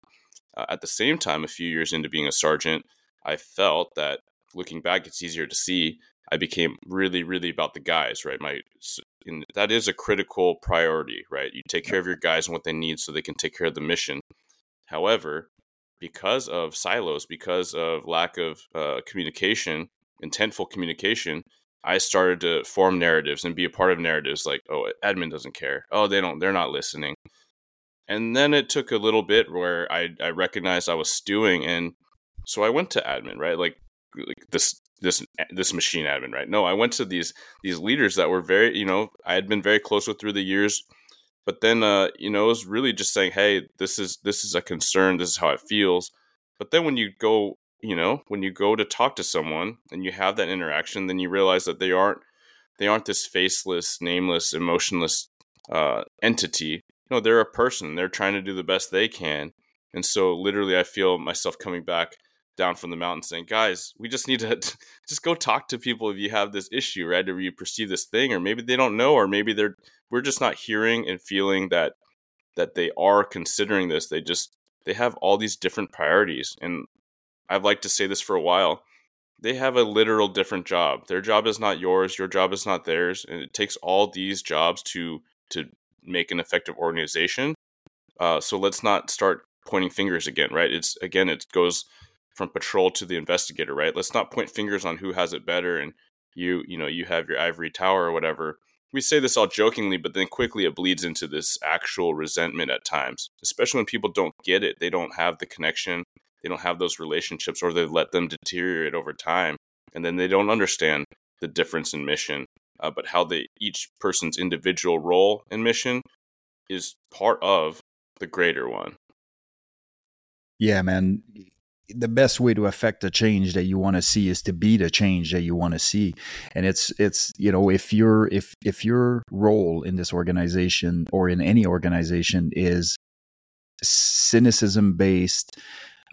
Uh, at the same time a few years into being a sergeant I felt that looking back it's easier to see I became really really about the guys right? My and that is a critical priority right? You take care of your guys and what they need so they can take care of the mission. However because of silos because of lack of uh, communication intentful communication, I started to form narratives and be a part of narratives like, oh, admin doesn't care. Oh, they don't, they're not listening. And then it took a little bit where I, I recognized I was stewing. And so I went to admin, right? Like, like this, this, this machine admin, right? No, I went to these, these leaders that were very, you know, I had been very close with through the years. But then, uh, you know, it was really just saying, hey, this is, this is a concern. This is how it feels. But then when you go you know when you go to talk to someone and you have that interaction then you realize that they aren't they aren't this faceless nameless emotionless uh, entity. You know they're a person. They're trying to do the best they can. And so literally i feel myself coming back down from the mountain saying guys we just need to [LAUGHS] just go talk to people if you have this issue right? Or you perceive this thing or maybe they don't know or maybe they're we're just not hearing and feeling that that they are considering this. They just they have all these different priorities. And I've liked to say this for a while. They have a literal different job. Their job is not yours. Your job is not theirs. And it takes all these jobs to to make an effective organization. Uh, so let's not start pointing fingers again, right? It's again, it goes from patrol to the investigator, right? Let's not point fingers on who has it better and you, you know, you have your ivory tower or whatever. We say this all jokingly, but then quickly it bleeds into this actual resentment at times, especially when people don't get it. They don't have the connection, they don't have those relationships, or they let them deteriorate over time. And then they don't understand the difference in mission, uh, but how they each person's individual role and mission is part of the greater one. Yeah, man. The best way to affect the change that you want to see is to be the change that you want to see. And it's it's you know if your if if your role in this organization or in any organization is cynicism based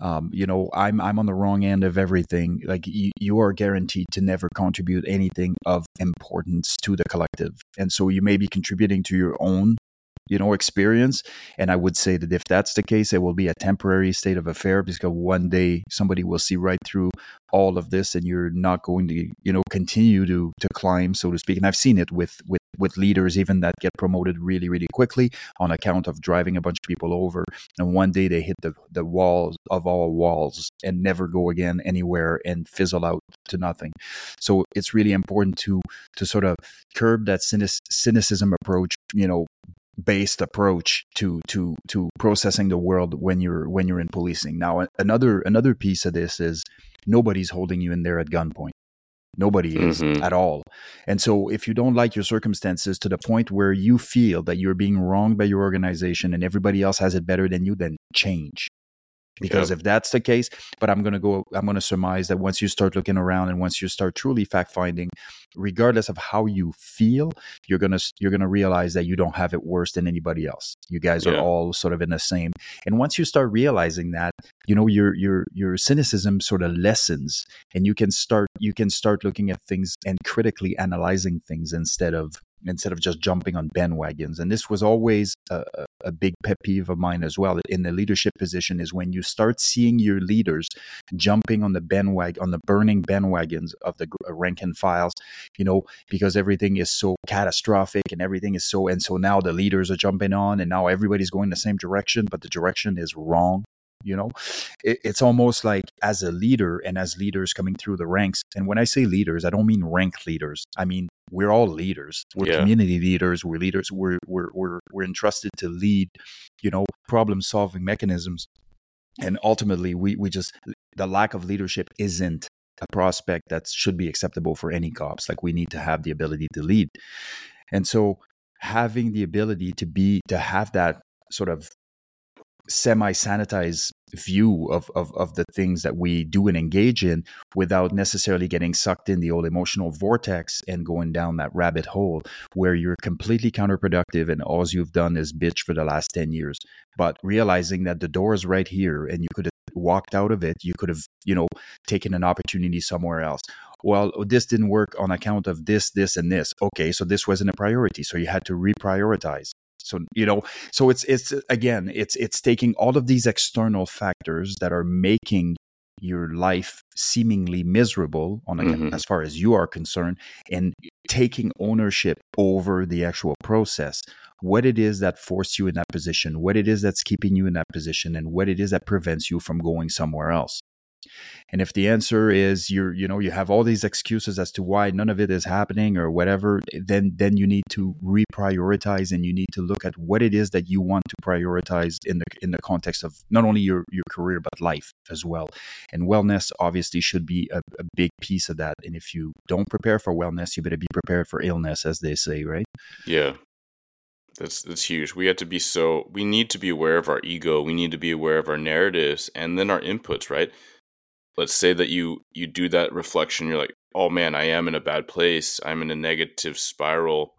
um, you know i'm i'm on the wrong end of everything. Like you, you are guaranteed to never contribute anything of importance to the collective. And so you may be contributing to your own you know experience. And i would say that if that's the case it will be a temporary state of affair because one day somebody will see right through all of this and you're not going to you know continue to to climb so to speak. And i've seen it with with with leaders even that get promoted really really quickly on account of driving a bunch of people over and one day they hit the the walls of all walls and never go again anywhere and fizzle out to nothing so it's really important to to sort of curb that cynicism approach you know based approach to to to processing the world when you're when you're in policing. Now another another piece of this is nobody's holding you in there at gunpoint. Nobody is mm-hmm. at all. And so if you don't like your circumstances to the point where you feel that you're being wronged by your organization and everybody else has it better than you, then change because yep. if that's the case but i'm going to go i'm going to surmise that once you start looking around and once you start truly fact finding regardless of how you feel you're going to you're going to realize that you don't have it worse than anybody else you guys yeah. are all sort of in the same and once you start realizing that you know your your your cynicism sort of lessens and you can start you can start looking at things and critically analyzing things instead of instead of just jumping on bandwagons. And this was always a, a, big pet peeve of mine as well in the leadership position is when you start seeing your leaders jumping on the bandwagon, on the burning bandwagons of the rank and files, you know, because everything is so catastrophic and everything is so, and so now the leaders are jumping on and now everybody's going the same direction, but the direction is wrong you know it, it's almost like as a leader and as leaders coming through the ranks and when i say leaders i don't mean rank leaders i mean we're all leaders. We're yeah. community leaders. We're leaders. We're, we're we're we're entrusted to lead you know problem solving mechanisms. And ultimately we we just the lack of leadership isn't a prospect that should be acceptable for any cops. Like we need to have the ability to lead. And so having the ability to be to have that sort of semi-sanitized view of, of of the things that we do and engage in without necessarily getting sucked in the old emotional vortex and going down that rabbit hole where you're completely counterproductive and all you've done is bitch for the last 10 years. But realizing that the door is right here and you could have walked out of it you could have you know taken an opportunity somewhere else. Well this didn't work on account of this this and this. Okay so this wasn't a priority so you had to reprioritize so you know so it's it's again it's it's taking all of these external factors that are making your life seemingly miserable on a, mm-hmm. as far as you are concerned and taking ownership over the actual process what it is that forced you in that position what it is that's keeping you in that position and what it is that prevents you from going somewhere else and if the answer is you're, you know, you have all these excuses as to why none of it is happening or whatever, then then you need to reprioritize and you need to look at what it is that you want to prioritize in the in the context of not only your your career but life as well. And wellness obviously should be a, a big piece of that. And if you don't prepare for wellness, you better be prepared for illness, as they say, right? Yeah. That's that's huge. We have to be so we need to be aware of our ego. We need to be aware of our narratives and then our inputs, right? Let's say that you you do that reflection you're like oh man i am in a bad place. I'm in a negative spiral.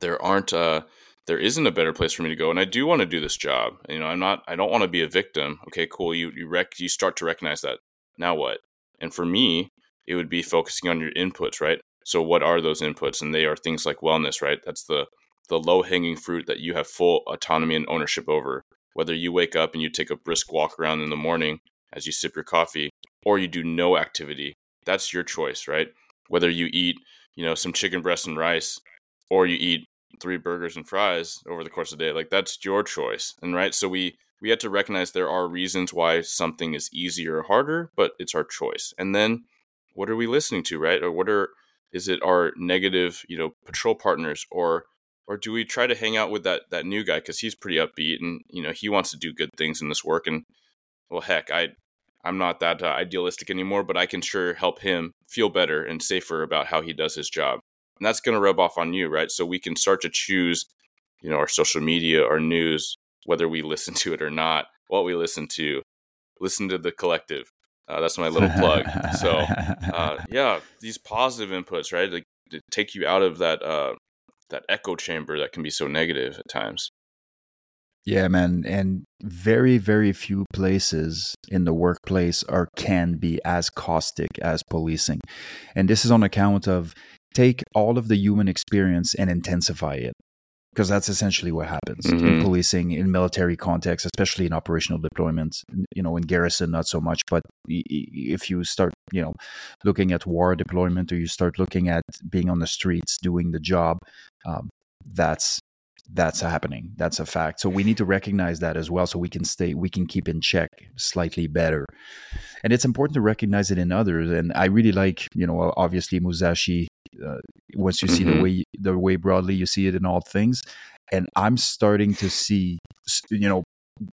There aren't uh there isn't a better place for me to go and i do want to do this job. You know i'm not i don't want to be a victim. Okay cool you you rec you start to recognize that. Now what? And for me it would be focusing on your inputs right? So what are those inputs? And they are things like wellness right? That's the the low hanging fruit that you have full autonomy and ownership over. Whether you wake up and you take a brisk walk around in the morning as you sip your coffee or you do no activity. That's your choice, right? Whether you eat, you know, some chicken breast and rice or you eat three burgers and fries over the course of the day, like that's your choice. And right, so we we have to recognize there are reasons why something is easier or harder, but it's our choice. And then what are we listening to, right? Or what are is it our negative, you know, patrol partners or or do we try to hang out with that that new guy because he's pretty upbeat and you know he wants to do good things in this work and well heck i i'm not that uh, idealistic anymore but i can sure help him feel better and safer about how he does his job. And that's going to rub off on you right? So we can start to choose you know our social media our news whether we listen to it or not what we listen to. Listen to the collective. Uh, that's my little plug. So [LAUGHS] uh, yeah these positive inputs right? Like take you out of that uh, that echo chamber that can be so negative at times. Yeah, man, and very very few places in the workplace are can be as caustic as policing. And this is on account of take all of the human experience and intensify it because that's essentially what happens mm-hmm. in policing in military context especially in operational deployments you know in garrison not so much but if you start you know looking at war deployment or you start looking at being on the streets doing the job um, that's that's happening. That's a fact. So we need to recognize that as well so we can stay we can keep in check slightly better. And it's important to recognize it in others and i really like you know obviously musashi uh, once you see mm-hmm. the way the way broadly you see it in all things and i'm starting to see you know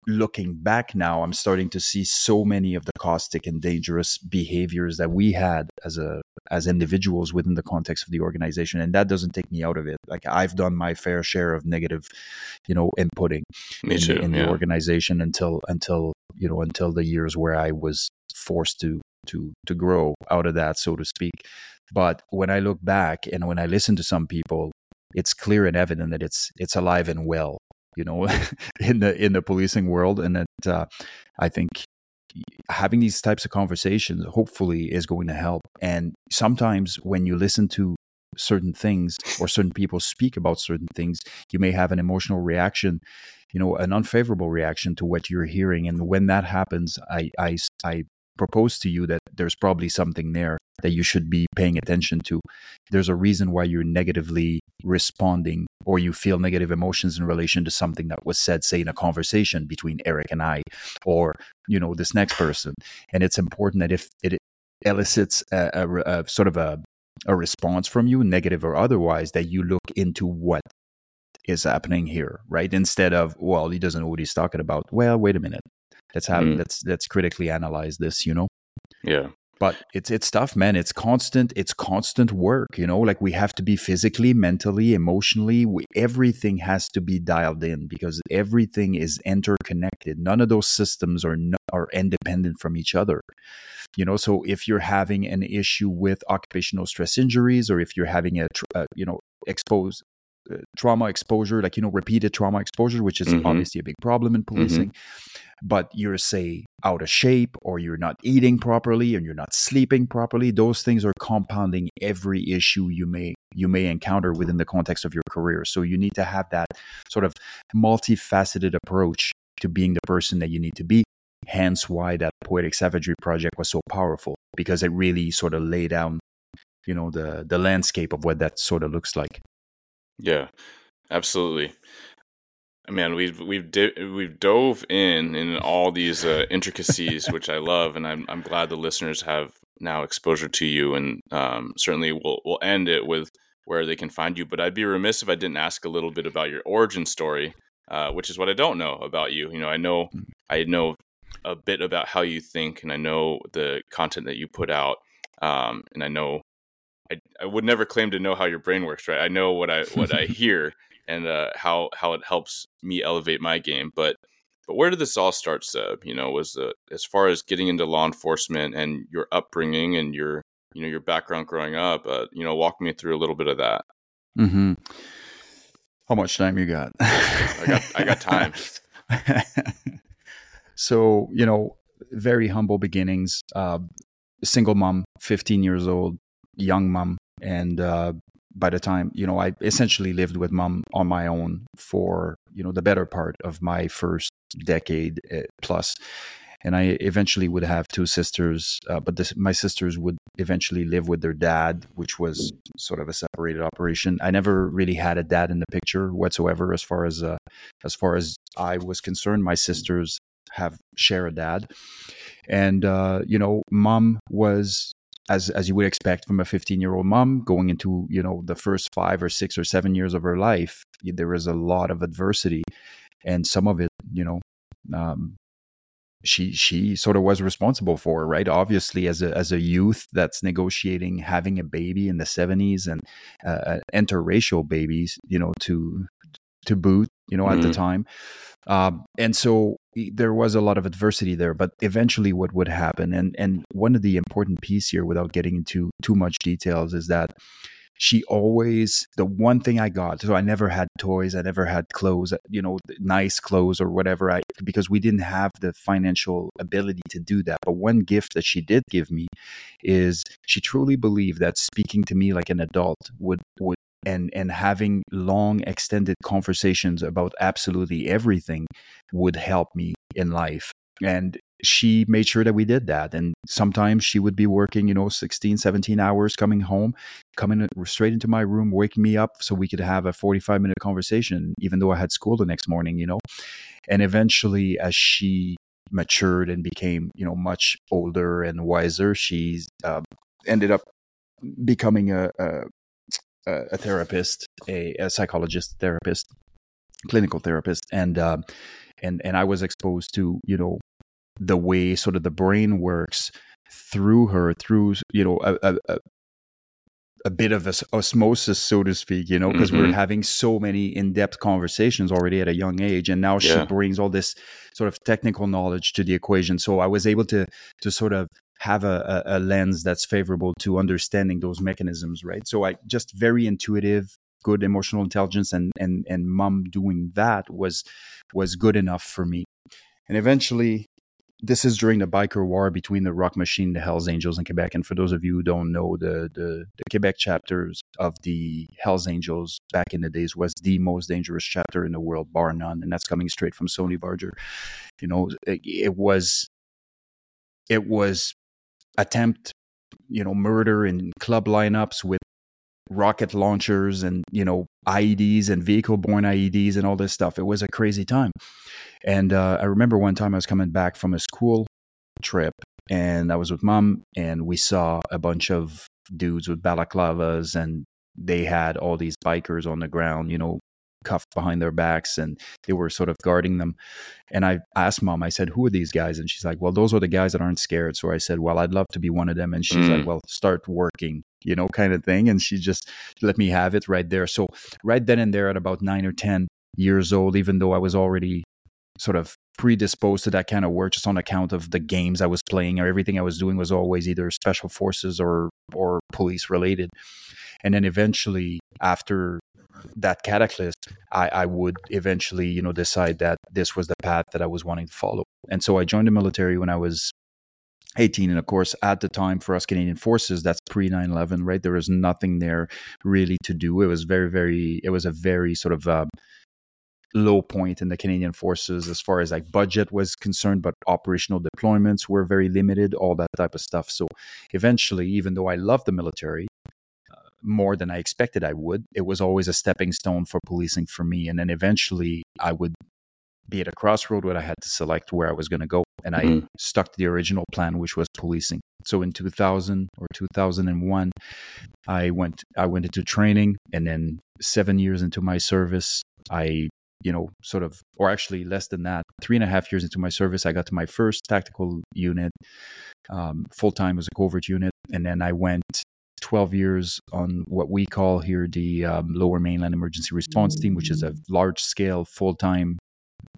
looking back now i'm starting to see so many of the caustic and dangerous behaviors that we had as a as individuals within the context of the organization and that doesn't take me out of it. Like i've done my fair share of negative you know inputting me in, too, in yeah. the organization until until you know until the years where i was forced to to to grow out of that so to speak. But when I look back and when I listen to some people, it's clear and evident that it's it's alive and well, you know, [LAUGHS] in the in the policing world, and that uh, I think having these types of conversations hopefully is going to help. And sometimes when you listen to certain things or certain people speak about certain things, you may have an emotional reaction, you know, an unfavorable reaction to what you're hearing. And when that happens, I I, I propose to you that there's probably something there that you should be paying attention to. There's a reason why you're negatively responding or you feel negative emotions in relation to something that was said, say, in a conversation between Eric and I, or, you know, this next person. And it's important that if it elicits a, a, a sort of a, a response from you, negative or otherwise, that you look into what is happening here, right? Instead of, well, he doesn't know what he's talking about. Well, wait a minute. Let's have mm. let's let's critically analyze this, you know? Yeah but it's it's tough man it's constant it's constant work you know like we have to be physically mentally emotionally we, everything has to be dialed in because everything is interconnected none of those systems are are independent from each other you know so if you're having an issue with occupational stress injuries or if you're having a uh, you know exposed uh, trauma exposure, like, you know, repeated trauma exposure, which is mm-hmm. obviously a big problem in policing. Mm-hmm. But you're, say, out of shape or you're not eating properly and you're not sleeping properly, those things are compounding every issue you may you may encounter within the context of your career. So you need to have that sort of multifaceted approach to being the person that you need to be. Hence why that poetic savagery project was so powerful because it really sort of laid down, you know, the the landscape of what that sort of looks like. Yeah, absolutely. Man, we've we've di- we've dove in in all these uh, intricacies, which I love, and I'm I'm glad the listeners have now exposure to you, and um, certainly we'll we'll end it with where they can find you. But I'd be remiss if I didn't ask a little bit about your origin story, uh, which is what I don't know about you. You know, I know mm. I know a bit about how you think, and I know the content that you put out, um, and I know I, I would never claim to know how your brain works, right? I know what I what I [LAUGHS] hear and uh, how how it helps me elevate my game. But but where did this all start, Seb? You know, was the as far as getting into law enforcement and your upbringing and your you know your background growing up. Uh, you know, walk me through a little bit of that. Mm-hmm. How much time you got? I got I got time. [LAUGHS] so you know, very humble beginnings. Uh, single mom, 15 years old, young mom, and uh, by the time you know, I essentially lived with mom on my own for you know the better part of my first decade eh, and I eventually would have two sisters, uh, but this, my sisters would eventually live with their dad, which was sort of a separated operation. I never really had a dad in the picture whatsoever, as far as uh, as far as I was concerned. My sisters have share a dad, and uh, you know, mom was as as you would expect from a 15 year old mom going into you know the first five or six or seven years of her life there was a lot of adversity. And some of it you know um, she she sort of was responsible for right? Obviously as a as a youth that's negotiating having a baby in the 70s and uh, uh, interracial babies you know to to boot you know mm-hmm. at the mm-hmm. time um, and so there was a lot of adversity there but eventually what would happen and and one of the important piece here without getting into too much details is that she always the one thing I got. So I never had toys, I never had clothes, you know, nice clothes or whatever. I because we didn't have the financial ability to do that. But one gift that she did give me is she truly believed that speaking to me like an adult would would and and having long extended conversations about absolutely everything would help me in life and she made sure that we did that. And sometimes she would be working, you know, 16, 17 hours coming home, coming straight into my room, waking me up so we could have a 45 minute conversation, even though I had school the next morning, you know. And eventually, as she matured and became, you know, much older and wiser, she uh, ended up becoming a, a, a therapist, a, a, psychologist, therapist, clinical therapist. And, uh, and, and I was exposed to, you know, the way sort of the brain works through her, through you know a, a, a bit of osmosis, so to speak, you know, because mm-hmm. we're having so many in depth conversations already at a young age. And now yeah. she brings all this sort of technical knowledge to the equation. So I was able to, to sort of have a, a, lens that's favorable to understanding those mechanisms, right? So I just very intuitive, good emotional intelligence and, and, and mom doing that was, was good enough for me. And eventually this is during the biker war between the Rock Machine, the Hells Angels and Quebec. And for those of you who don't know, the, the, the Quebec chapters of the Hells Angels back in the days was the most dangerous chapter in the world, bar none. And that's coming straight from Sonny Barger. You know, it, it was it was attempt, you know, murder in club lineups with rocket launchers and you know IEDs and vehicle borne IEDs and all this stuff. It was a crazy time. And uh, I remember one time I was coming back from a school trip and I was with mom and we saw a bunch of dudes with balaclavas and they had all these bikers on the ground, you know, cuffed behind their backs and they were sort of guarding them. And I asked mom, I said, Who are these guys? And she's like, Well, those are the guys that aren't scared. So I said, Well, I'd love to be one of them. And she's mm. like, Well, start working, you know, kind of thing. And she just let me have it right there. So right then and there at about nine or 10 years old, even though I was already sort of predisposed to that kind of work just on account of the games I was playing or everything I was doing was always either special forces or or police related. And then eventually after that cataclysm, I, I would eventually, you know, decide that this was the path that I was wanting to follow. And so I joined the military when I was 18 and of course at the time for us canadian forces that's pre 9-11 right? There was nothing there really to do. It was very very it was a very sort of uh, low point in the canadian forces as far as like budget was concerned but operational deployments were very limited all that type of stuff. So eventually even though i loved the military more than I expected I would. It was always a stepping stone for policing for me. And then eventually I would be at a crossroad where I had to select where I was going to go. And mm-hmm. I stuck to the original plan, which was policing. So in 2000 or 2001, I went, I went into training and then seven years into my service, I, you know, sort of, or actually less than that, three and a half years into my service, I got to my first tactical unit, um, full time as a covert unit. And then I went 12 years on what we call here the um, Lower Mainland Emergency Response Team, which is a large scale, full time,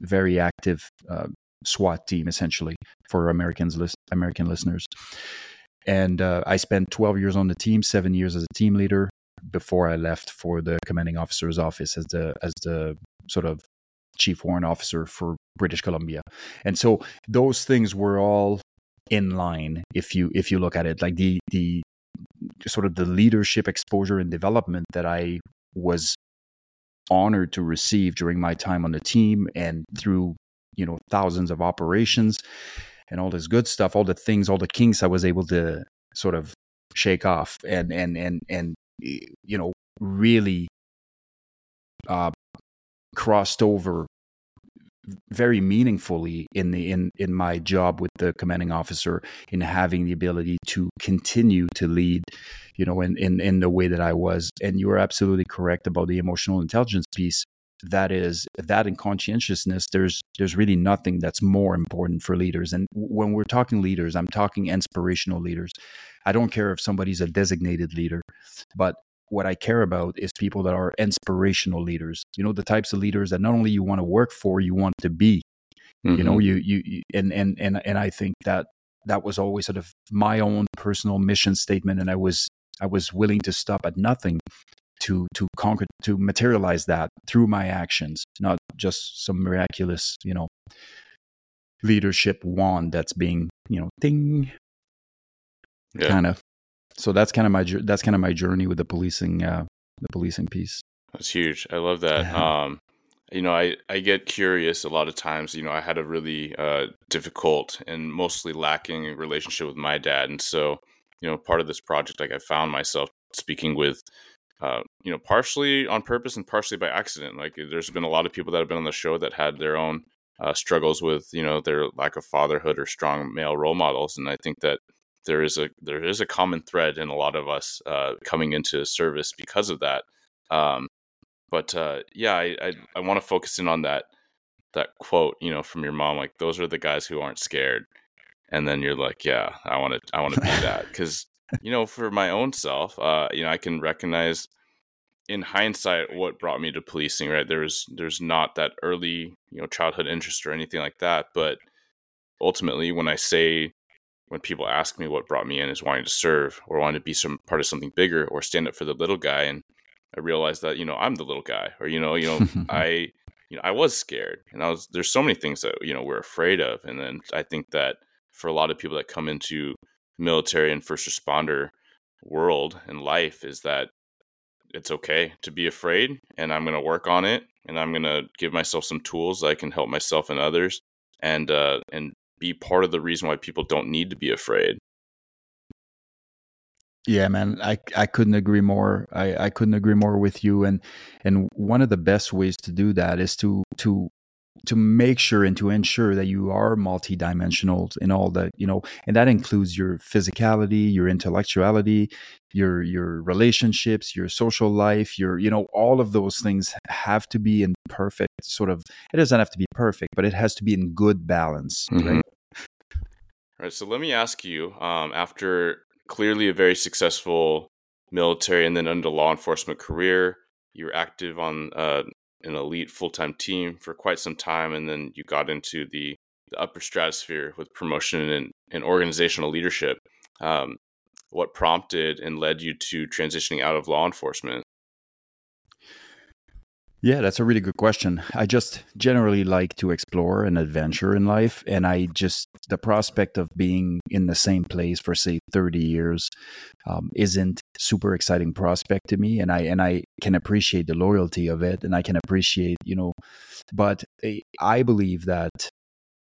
very active uh, SWAT team, essentially, for Americans American listeners. And uh, I spent 12 years on the team, seven years as a team leader before I left for the commanding officer's office as the as the sort of chief warrant officer for British Columbia. And so those things were all in line if you if you look at it like the the sort of the leadership exposure and development that I was honored to receive during my time on the team and through you know thousands of operations and all this good stuff, all the things, all the kinks I was able to sort of shake off and and and and you know really uh, crossed over very meaningfully in the in in my job with the commanding officer in having the ability to continue to lead you know in in in the way that I was. And you are absolutely correct about the emotional intelligence piece. That is that in conscientiousness there's there's really nothing that's more important for leaders. And when we're talking leaders i'm talking inspirational leaders. I don't care if somebody's a designated leader but what I care about is people that are inspirational leaders. You know, the types of leaders that not only you want to work for, you want to be. Mm-hmm. You know, mm-hmm. you, you you and and and and I think that that was always sort of my own personal mission statement, and I was I was willing to stop at nothing to to conquer to materialize that through my actions, not just some miraculous, you know, leadership wand that's being you know ding yeah. kind of so that's kind of my that's kind of my journey with the policing uh, the policing piece. That's huge. I love that. Um, you know, I I get curious a lot of times. You know, I had a really uh, difficult and mostly lacking relationship with my dad, and so you know, part of this project, like I found myself speaking with. Uh, you know, partially on purpose and partially by accident. Like, there's been a lot of people that have been on the show that had their own uh, struggles with, you know, their lack of fatherhood or strong male role models, and I think that there is a there is a common thread in a lot of us uh, coming into service because of that. Um, but uh, yeah, I I, I want to focus in on that that quote, you know, from your mom. Like those are the guys who aren't scared, and then you're like, yeah, I want to I want to be that [LAUGHS] because you know, for my own self, uh, you know, I can recognize in hindsight what brought me to policing. Right, there's there's not that early you know childhood interest or anything like that, but ultimately when I say when people ask me what brought me in is wanting to serve or wanting to be some part of something bigger or stand up for the little guy and i realized that you know i'm the little guy or you know you know [LAUGHS] i you know i was scared and i was there's so many things that you know we're afraid of and then i think that for a lot of people that come into military and first responder world and life is that it's okay to be afraid and i'm going to work on it and i'm going to give myself some tools that i can help myself and others and uh and be part of the reason why people don't need to be afraid. Yeah, man, I I couldn't agree more. I, I couldn't agree more with you. And and one of the best ways to do that is to to to make sure and to ensure that you are multidimensional in all that you know and that includes your physicality your intellectuality your your relationships your social life your you know all of those things have to be in perfect sort of it doesn't have to be perfect but it has to be in good balance mm-hmm. right all right so let me ask you um, after clearly a very successful military and then under law enforcement career you're active on uh, an elite full time team for quite some time, and then you got into the, the upper stratosphere with promotion and, and organizational leadership. Um, what prompted and led you to transitioning out of law enforcement? Yeah, that's a really good question. I just generally like to explore and adventure in life. And I just, the prospect of being in the same place for, say, 30 years um, isn't super exciting prospect to me. And I, and I can appreciate the loyalty of it. And I can appreciate, you know, but eh, I believe that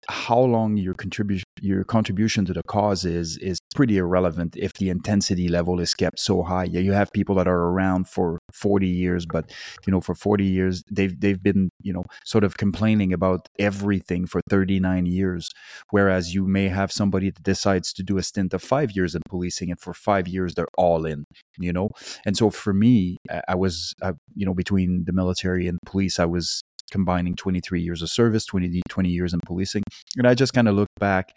how long your contribution your contribution to the cause is is pretty irrelevant if the intensity level is kept so high. Yeah, you have people that are around for 40 years, but you know, for 40 years they've they've been, you know, sort of complaining about everything for 39 years. Whereas you may have somebody that decides to do a stint of five years in policing and for five years they're all in, you know? And so for me, I was, I, you know, between the military and police, I was combining 23 years of service, 20, 20 years in policing. And I just kind of looked back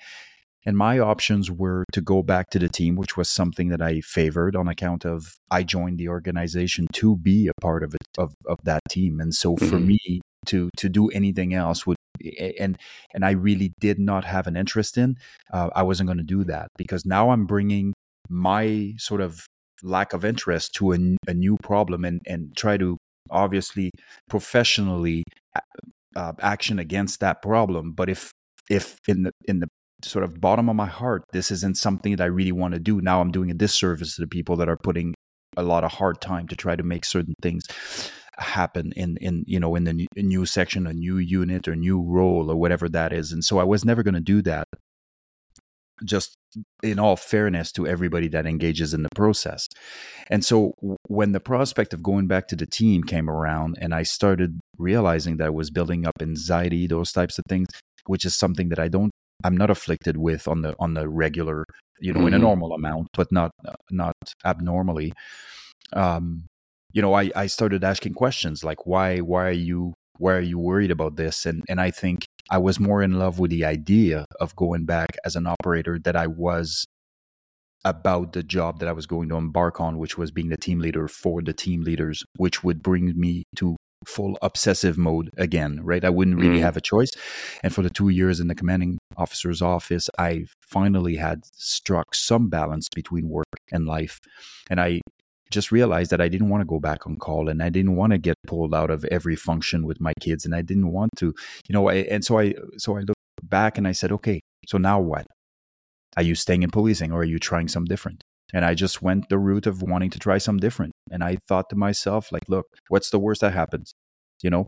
and my options were to go back to the team, which was something that I favored on account of I joined the organization to be a part of it of, of that team. And so for mm-hmm. me to to do anything else would and and I really did not have an interest in. Uh, I wasn't going to do that because now I'm bringing my sort of lack of interest to a, a new problem and and try to obviously professionally uh, action against that problem. But if if in the in the sort of bottom of my heart, this isn't something that I really want to do. Now I'm doing a disservice to the people that are putting a lot of hard time to try to make certain things happen in in you know in the new section a new unit or new role or whatever that is and so i was never going to do that just in all fairness to everybody that engages in the process. And so when the prospect of going back to the team came around and I started realizing that I was building up anxiety, those types of things, which is something that I don't I'm not afflicted with on the on the regular, you know, mm-hmm. in a mm-hmm. normal amount, but not not abnormally. Um, you know, I I started asking questions like why why are you why are you worried about this? And and I think I was more in love with the idea of going back as an operator that I was about the job that I was going to embark on, which was being the team leader for the team leaders, which would bring me to full obsessive mode again, right? I wouldn't really mm. have a choice. And for the two years in the commanding officer's office, I finally had struck some balance between work and life. And I just realized that I didn't want to go back on call and I didn't want to get pulled out of every function with my kids and I didn't want to, you know, I, and so I so I looked back and I said, okay, so now what? Are you staying in policing or are you trying some different? And I just went the route of wanting to try some different. And I thought to myself, like, look, what's the worst that happens? You know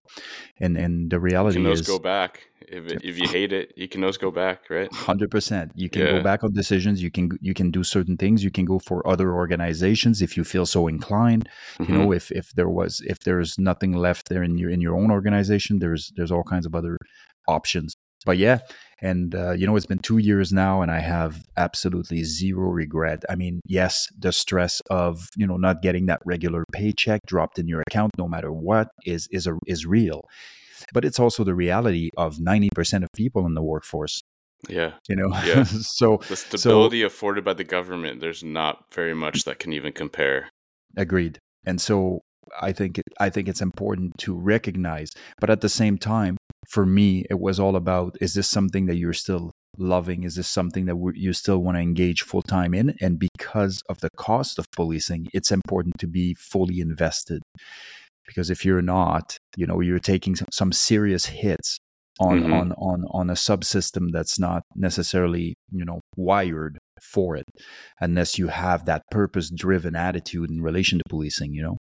and and the reality you can is go back if it, if you hate it you can always go back right 100% you can yeah. go back on decisions you can you can do certain things you can go for other organizations if you feel so inclined mm-hmm. you know if if there was if there's nothing left there in your in your own organization there's there's all kinds of other options but yeah and uh, you know it's been two years now and i have absolutely zero regret. I mean yes the stress of you know not getting that regular paycheck dropped in your account no matter what is is a, is real. But it's also the reality of 90% of people in the workforce. Yeah. You know? Yeah. [LAUGHS] So the stability so, afforded by the government there's not very much that can even compare. Agreed. And so i think i think it's important to recognize but at the same time for me, it was all about is this something that you're still loving? Is this something that you still want to engage full time in? And because of the cost of policing, it's important to be fully invested. Because if you're not, you know, you're taking some serious hits on mm-hmm. on on on a subsystem that's not necessarily you know wired for it unless you have that purpose driven attitude in relation to policing you know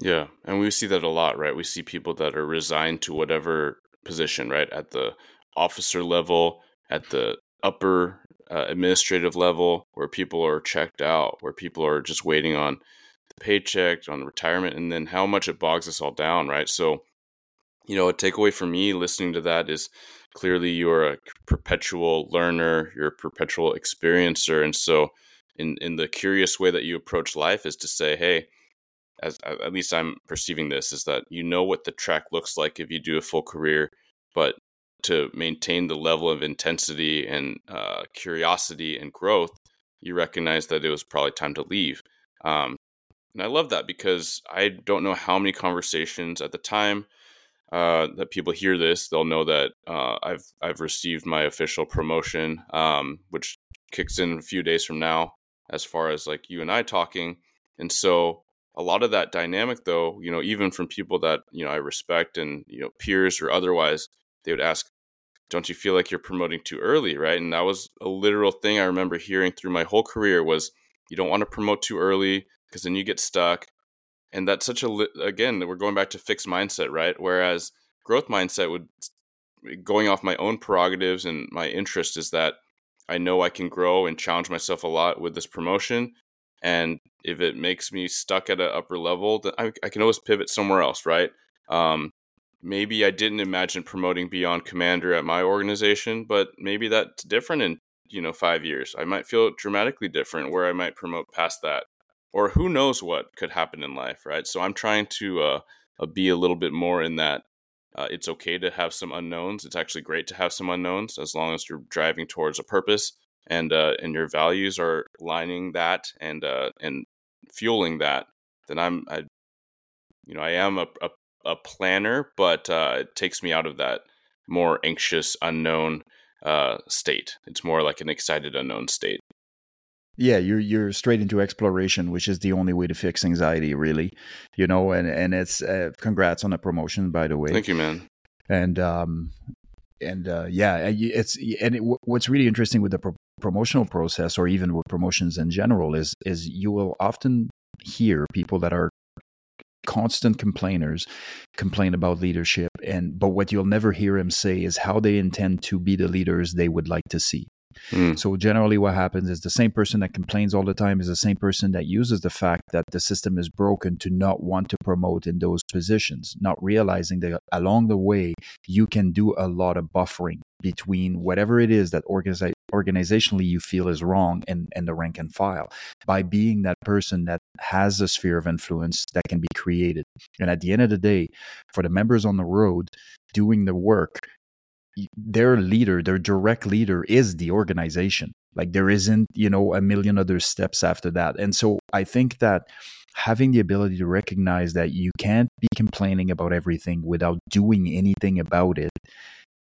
yeah and we see that a lot right we see people that are resigned to whatever position, right? At the officer level, at the upper uh, administrative level, where people are checked out, where people are just waiting on the paycheck, on retirement, and then how much it bogs us all down, right? So, you know, a takeaway for me listening to that is clearly you're a perpetual learner, you're a perpetual experiencer. And so, in, in the curious way that you approach life, is to say, hey, as at least I'm perceiving this, is that you know what the track looks like if you do a full career, but to maintain the level of intensity and uh, curiosity and growth, you recognize that it was probably time to leave. Um, and I love that because I don't know how many conversations at the time uh, that people hear this, they'll know that uh, I've I've received my official promotion, um, which kicks in a few days from now, as far as like you and I talking. And so a lot of that dynamic though you know even from people that you know i respect and you know peers or otherwise they would ask don't you feel like you're promoting too early? Right? And that was a literal thing i remember hearing through my whole career was you don't want to promote too early because then you get stuck. And that's such a again we're going back to fixed mindset right? Whereas growth mindset would going off my own prerogatives and my interest is that i know i can grow and challenge myself a lot with this promotion and if it makes me stuck at an upper level, then I, I can always pivot somewhere else, right? Um, maybe I didn't imagine promoting beyond commander at my organization, but maybe that's different in you know five years. I might feel dramatically different where I might promote past that, or who knows what could happen in life, right? So I'm trying to uh, uh, be a little bit more in that. Uh, it's okay to have some unknowns. It's actually great to have some unknowns as long as you're driving towards a purpose and uh, and your values are lining that and uh, and fueling that, then I'm I, you know I am a a, a planner, but uh, it takes me out of that more anxious, unknown uh, state. It's more like an excited, unknown state. Yeah, you're you're straight into exploration, which is the only way to fix anxiety, really. You know, and and it's uh, congrats on the promotion, by the way. Thank you, man. And um, and uh, yeah, it's and it, what's really interesting with the pro- promotional process, or even with promotions in general, is is you will often hear people that are constant complainers complain about leadership and but what you'll never hear them say is how they intend to be the leaders they would like to see Mm. So generally, what happens is the same person that complains all the time is the same person that uses the fact that the system is broken to not want to promote in those positions, not realizing that along the way you can do a lot of buffering between whatever it is that organiza- organizationally you feel is wrong and, and the rank and file by being that person that has a sphere of influence that can be created. And at the end of the day, for the members on the road doing the work, their leader, their direct leader is the organization. Like there isn't, you know, a million other steps after that. And so I think that having the ability to recognize that you can't be complaining about everything without doing anything about it.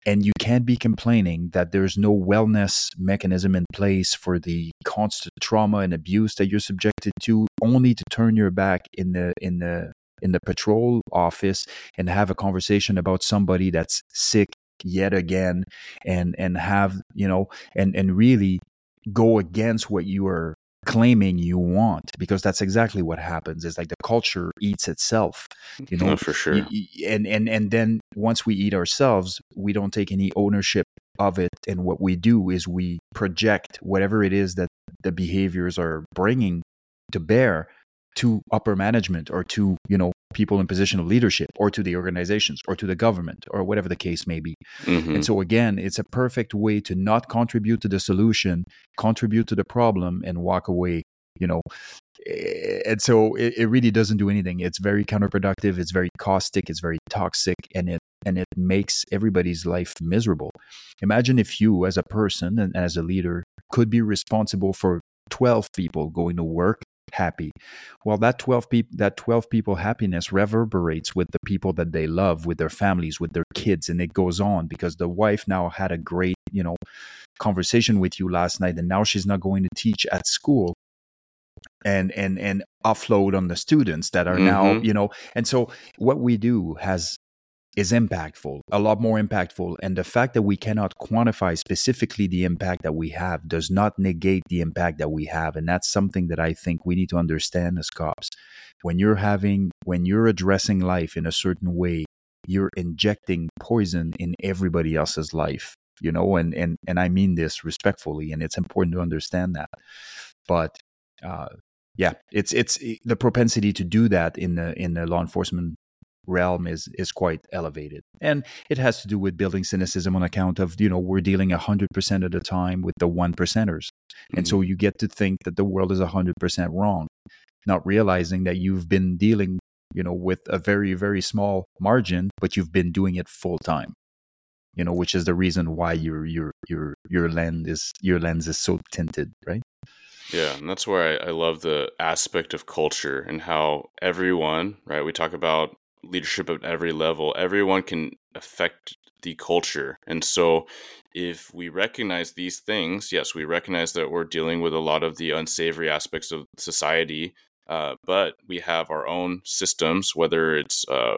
And you can't be complaining that there's no wellness mechanism in place for the constant trauma and abuse that you're subjected to, only to turn your back in the in the in the patrol office and have a conversation about somebody that's sick yet again and and have you know and and really go against what you are claiming you want because that's exactly what happens it's like the culture eats itself you know? No, for sure. and and and then once we eat ourselves we don't take any ownership of it and what we do is we project whatever it is that the behaviors are bringing to bear to upper management or to you know people in position of leadership or to the organizations or to the government or whatever the case may be. Mm-hmm. and so again it's a perfect way to not contribute to the solution contribute to the problem and walk away you know. Eh, and so it, it really doesn't do anything. It's very counterproductive it's very caustic it's very toxic and it and it makes everybody's life miserable. Imagine if you as a person and as a leader could be responsible for 12 people going to work happy. Well, that 12 people that 12 people happiness reverberates with the people that they love, with their families, with their kids and it goes on because the wife now had a great, you know, conversation with you last night and now she's not going to teach at school and and and offload on the students that are mm-hmm. now you know and so what we do has is impactful, a lot more impactful. And the fact that we cannot quantify specifically the impact that we have does not negate the impact that we have. And that's something that I think we need to understand as cops. When you're having, when you're addressing life in a certain way, you're injecting poison in everybody else's life, you know, and, and, and I mean this respectfully, and it's important to understand that. But, uh, yeah, it's it's the propensity to do that in the in the law enforcement realm is is quite elevated and it has to do with building cynicism on account of you know we're dealing 100% of the time with the one percenters mm-hmm. and so mm-hmm. you get to think that the world is 100% wrong not realizing that you've been dealing you know with a very very small margin but you've been doing it full time you know which is the reason why your your your your lens is your lens is so tinted right yeah, and that's where I, I, love the aspect of culture and how everyone, right? We talk about leadership at every level. Everyone can affect the culture. And so if we recognize these things, yes, we recognize that we're dealing with a lot of the unsavory aspects of society, uh, but we have our own systems, whether it's uh,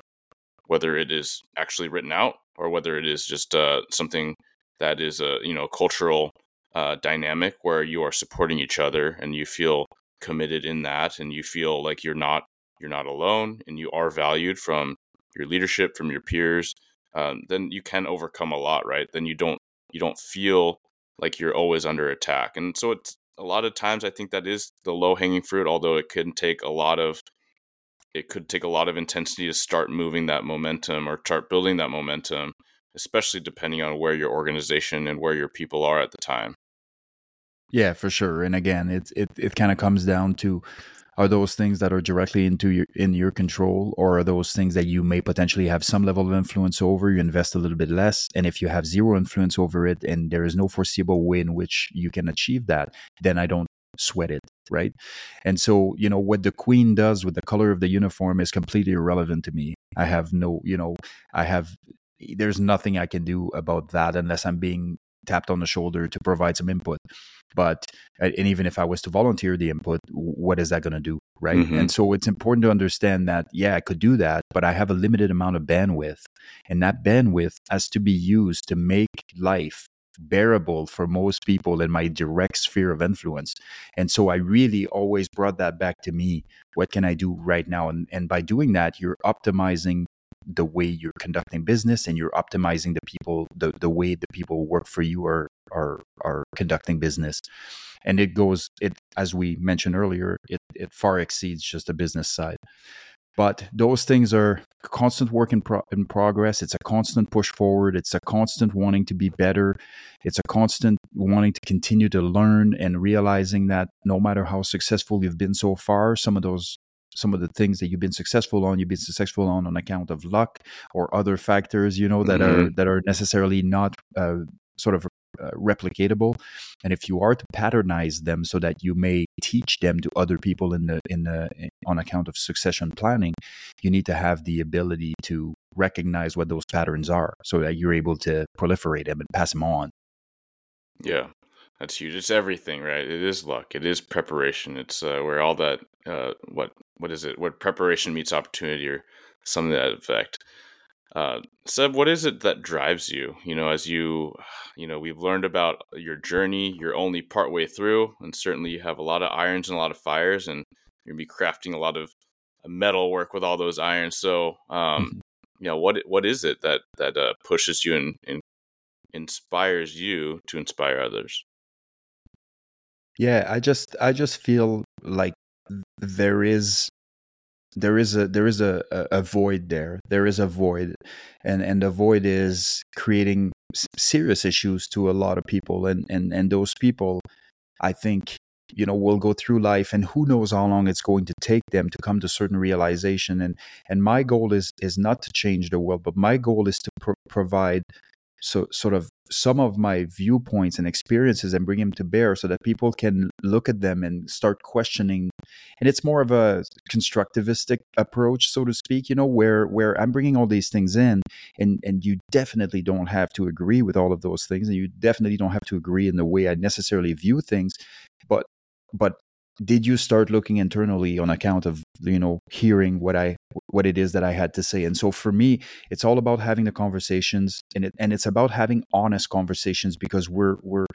whether it is actually written out or whether it is just uh, something that is a you know cultural uh, dynamic where you are supporting each other and you feel committed in that and you feel like you're not you're not alone and you are valued from your leadership from your peers um, then you can overcome a lot right? Then you don't you don't feel like you're always under attack and so it's a lot of times i think that is the low hanging fruit although it can take a lot of it could take a lot of intensity to start moving that momentum or start building that momentum especially depending on where your organization and where your people are at the time. Yeah for sure and again it it, it kind of comes down to are those things that are directly into your in your control or are those things that you may potentially have some level of influence over you invest a little bit less and if you have zero influence over it and there is no foreseeable way in which you can achieve that then i don't sweat it right? And so you know what the queen does with the color of the uniform is completely irrelevant to me. I have no you know i have there's nothing i can do about that unless i'm being tapped on the shoulder to provide some input but and even if i was to volunteer the input what is that going to do right mm-hmm. and so it's important to understand that yeah i could do that but i have a limited amount of bandwidth and that bandwidth has to be used to make life bearable for most people in my direct sphere of influence. And so I really always brought that back to me. What can I do right now? And, and by doing that, you're optimizing the way you're conducting business and you're optimizing the people the, the way the people work for you are are are conducting business. And it goes it as we mentioned earlier it, it far exceeds just the business side. But those things are constant work in, pro- in progress. It's a constant push forward. It's a constant wanting to be better. It's a constant wanting to continue to learn and realizing that no matter how successful you've been so far some of those some of the things that you've been successful on you've been successful on on account of luck or other factors you know that mm-hmm. are that are necessarily not uh, sort of uh, replicatable. And if you are to patternize them so that you may teach them to other people in the in the in, on account of succession planning you need to have the ability to recognize what those patterns are so that you're able to proliferate them and pass them on. Yeah that's huge it's everything right it is luck it is preparation it's uh, where all that uh, what what is it what preparation meets opportunity or something to that effect uh, Seb, what is it that drives you? You know, as you, [SIGHS] you know, we've learned about your journey. You're only partway through, and certainly you have a lot of irons and a lot of fires, and you're gonna be crafting a lot of metal work with all those irons. So, um, mm-hmm. you know, what what is it that that uh, pushes you and, and inspires you to inspire others? Yeah, I just I just feel like there is there is a there is a, a, void there. There is a void and and the void is creating serious issues to a lot of people and and and those people i think you know will go through life and who knows how long it's going to take them to come to certain realization and and my goal is is not to change the world but my goal is to pro- provide so sort of some of my viewpoints and experiences and bring them to bear so that people can look at them and start questioning. And it's more of a constructivistic approach so to speak you know where where i'm bringing all these things in and and you definitely don't have to agree with all of those things and you definitely don't have to agree in the way i necessarily view things. But but did you start looking internally on account of you know hearing what i what it is that i had to say. And so for me it's all about having the conversations and it and it's about having honest conversations because we're we're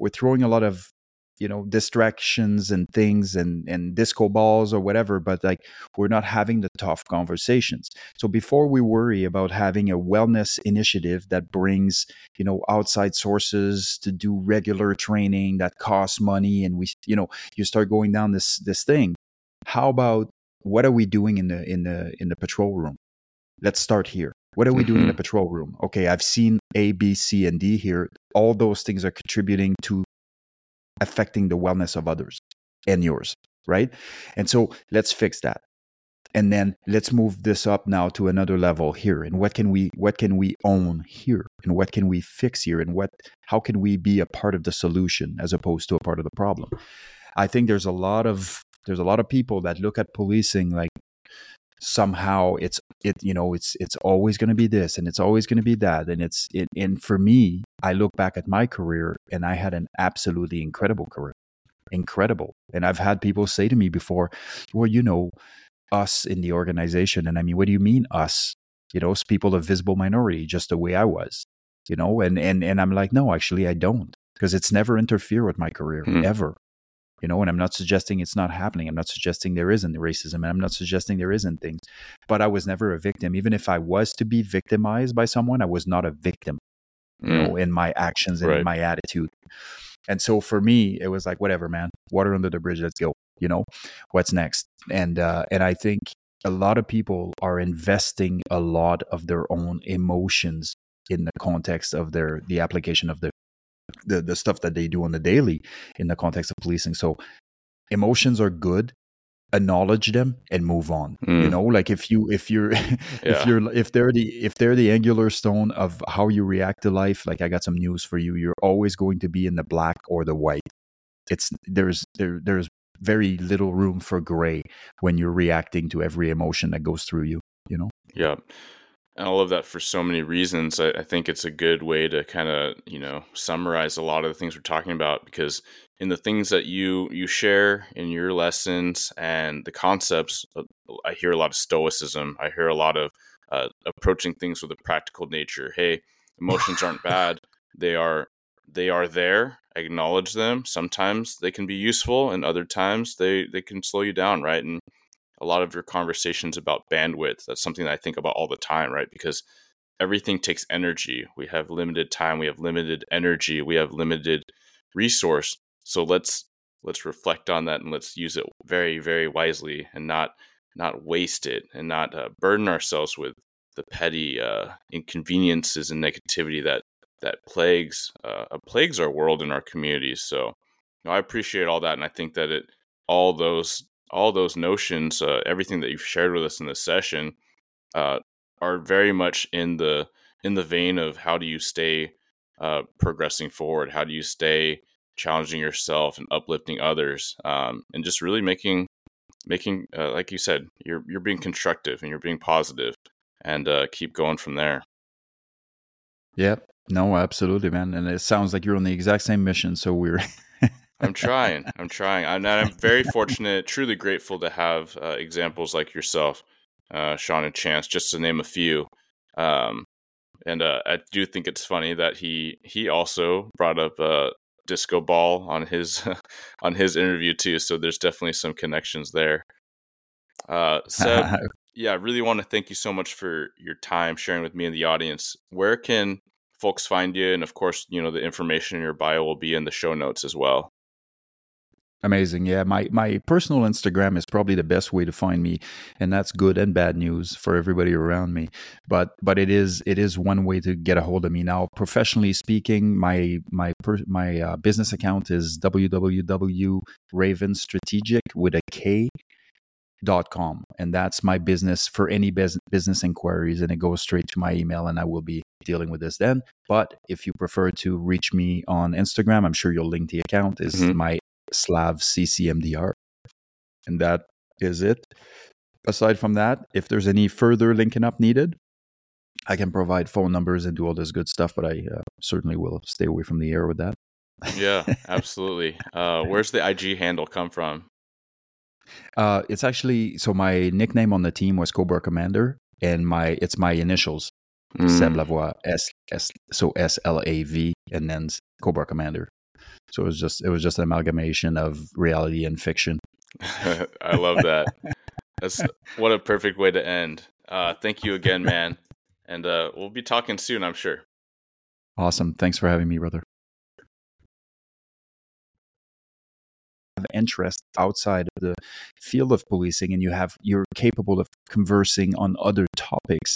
we're throwing a lot of you know distractions and things and and disco balls or whatever but like we're not having the tough conversations. So before we worry about having a wellness initiative that brings you know outside sources to do regular training that costs money and we you know you start going down this this thing how about what are we doing in the in the in the patrol room let's start here what are we mm-hmm. doing in the mm-hmm. patrol room okay i've seen a b c and d here all those things are contributing to affecting the wellness of others and yours, right? And so let's fix that. And then let's move this up now to another level here. And what can we what can we own here? And what can we fix here? And what how can we be a part of the solution as opposed to a part of the problem? I think there's a lot of there's a lot of people that look at policing like somehow it's it you know it's it's always going to be this and it's always going to be that. And it's it and for me i look back at my career and i had an absolutely incredible career. Incredible. And i've had people say to me before well you know us in the organization and i mean what do you mean us? You know people of visible minority just the way i was you know? And and and i'm like no actually i don't. Because it's never interfere with my career mm. ever you know and i'm not suggesting it's not happening. I'm not suggesting there isn't racism and i'm not suggesting there isn't things but i was never a victim. Even if i was to be victimized by someone i was not a victim you mm. know in my actions and right. in my attitude. And so for me it was like whatever man. Water under the bridge. Let's go you know what's next? And uh and i think a lot of people are investing a lot of their own emotions in the context of their the application of the the the stuff that they do on the daily in the context of policing. So emotions are good acknowledge them and move on mm. you know like if you if you're [LAUGHS] yeah. if you're if they're the if they're the angular stone of how you react to life like i got some news for you you're always going to be in the black or the white it's there's there there's very little room for gray when you're reacting to every emotion that goes through you you know yeah and I love that for so many reasons. I, I think it's a good way to kind of you know summarize a lot of the things we're talking about because in the things that you you share in your lessons and the concepts, uh, I hear a lot of stoicism. I hear a lot of uh, approaching things with a practical nature. Hey, emotions aren't [LAUGHS] bad; they are they are there. Acknowledge them. Sometimes they can be useful, and other times they they can slow you down, right? And a lot of your conversations about bandwidth. That's something that I think about all the time, right? Because everything takes energy. We have limited time, we have limited energy, we have limited resource. So let's let's reflect on that and let's use it very very wisely and not not waste it and not uh, burden ourselves with the petty uh, inconveniences and negativity that that plagues uh, plagues our world and our communities. So, you know, I appreciate all that, and I think that it all those all those notions, uh, everything that you've shared with us in this session, uh, are very much in the in the vein of how do you stay uh, progressing forward? How do you stay challenging yourself and uplifting others, um, and just really making making uh, like you said, you're you're being constructive and you're being positive, and uh, keep going from there. Yeah, no, absolutely, man. And it sounds like you're on the exact same mission. So we're. [LAUGHS] I'm trying. I'm trying. I'm, I'm very fortunate, truly grateful to have uh, examples like yourself, uh, Sean and Chance, just to name a few. Um, and uh, I do think it's funny that he he also brought up uh, disco ball on his [LAUGHS] on his interview too. So there's definitely some connections there. Uh, [LAUGHS] Seb, yeah, I really want to thank you so much for your time sharing with me and the audience. Where can folks find you? And of course, you know the information in your bio will be in the show notes as well. Amazing. Yeah, my my personal Instagram is probably the best way to find me, and that's good and bad news for everybody around me. But but it is it is one way to get a hold of me now. Professionally speaking, my my per, my uh, business account is www.ravenstrategic with a K dot com and that's my business for any business business inquiries and it goes straight to my email and i will be dealing with this then but if you prefer to reach me on instagram i'm sure you'll link the account is mm-hmm. my slav ccmdr and that is it aside from that if there's any further linking up needed i can provide phone numbers and do all this good stuff but i uh, certainly will stay away from the air with that yeah [LAUGHS] absolutely uh, where's the ig handle come from uh, it's actually so my nickname on the team was Cobra Commander, and my it's my initials, mm. Seb Lavoie, S S so S L A V, and then Cobra Commander. So it was just it was just an amalgamation of reality and fiction. [LAUGHS] I love that. That's what a perfect way to end. Uh, thank you again, man, and uh, we'll be talking soon, I'm sure. Awesome. Thanks for having me, brother. Have interest outside of the field of policing and you have you're capable of conversing on other topics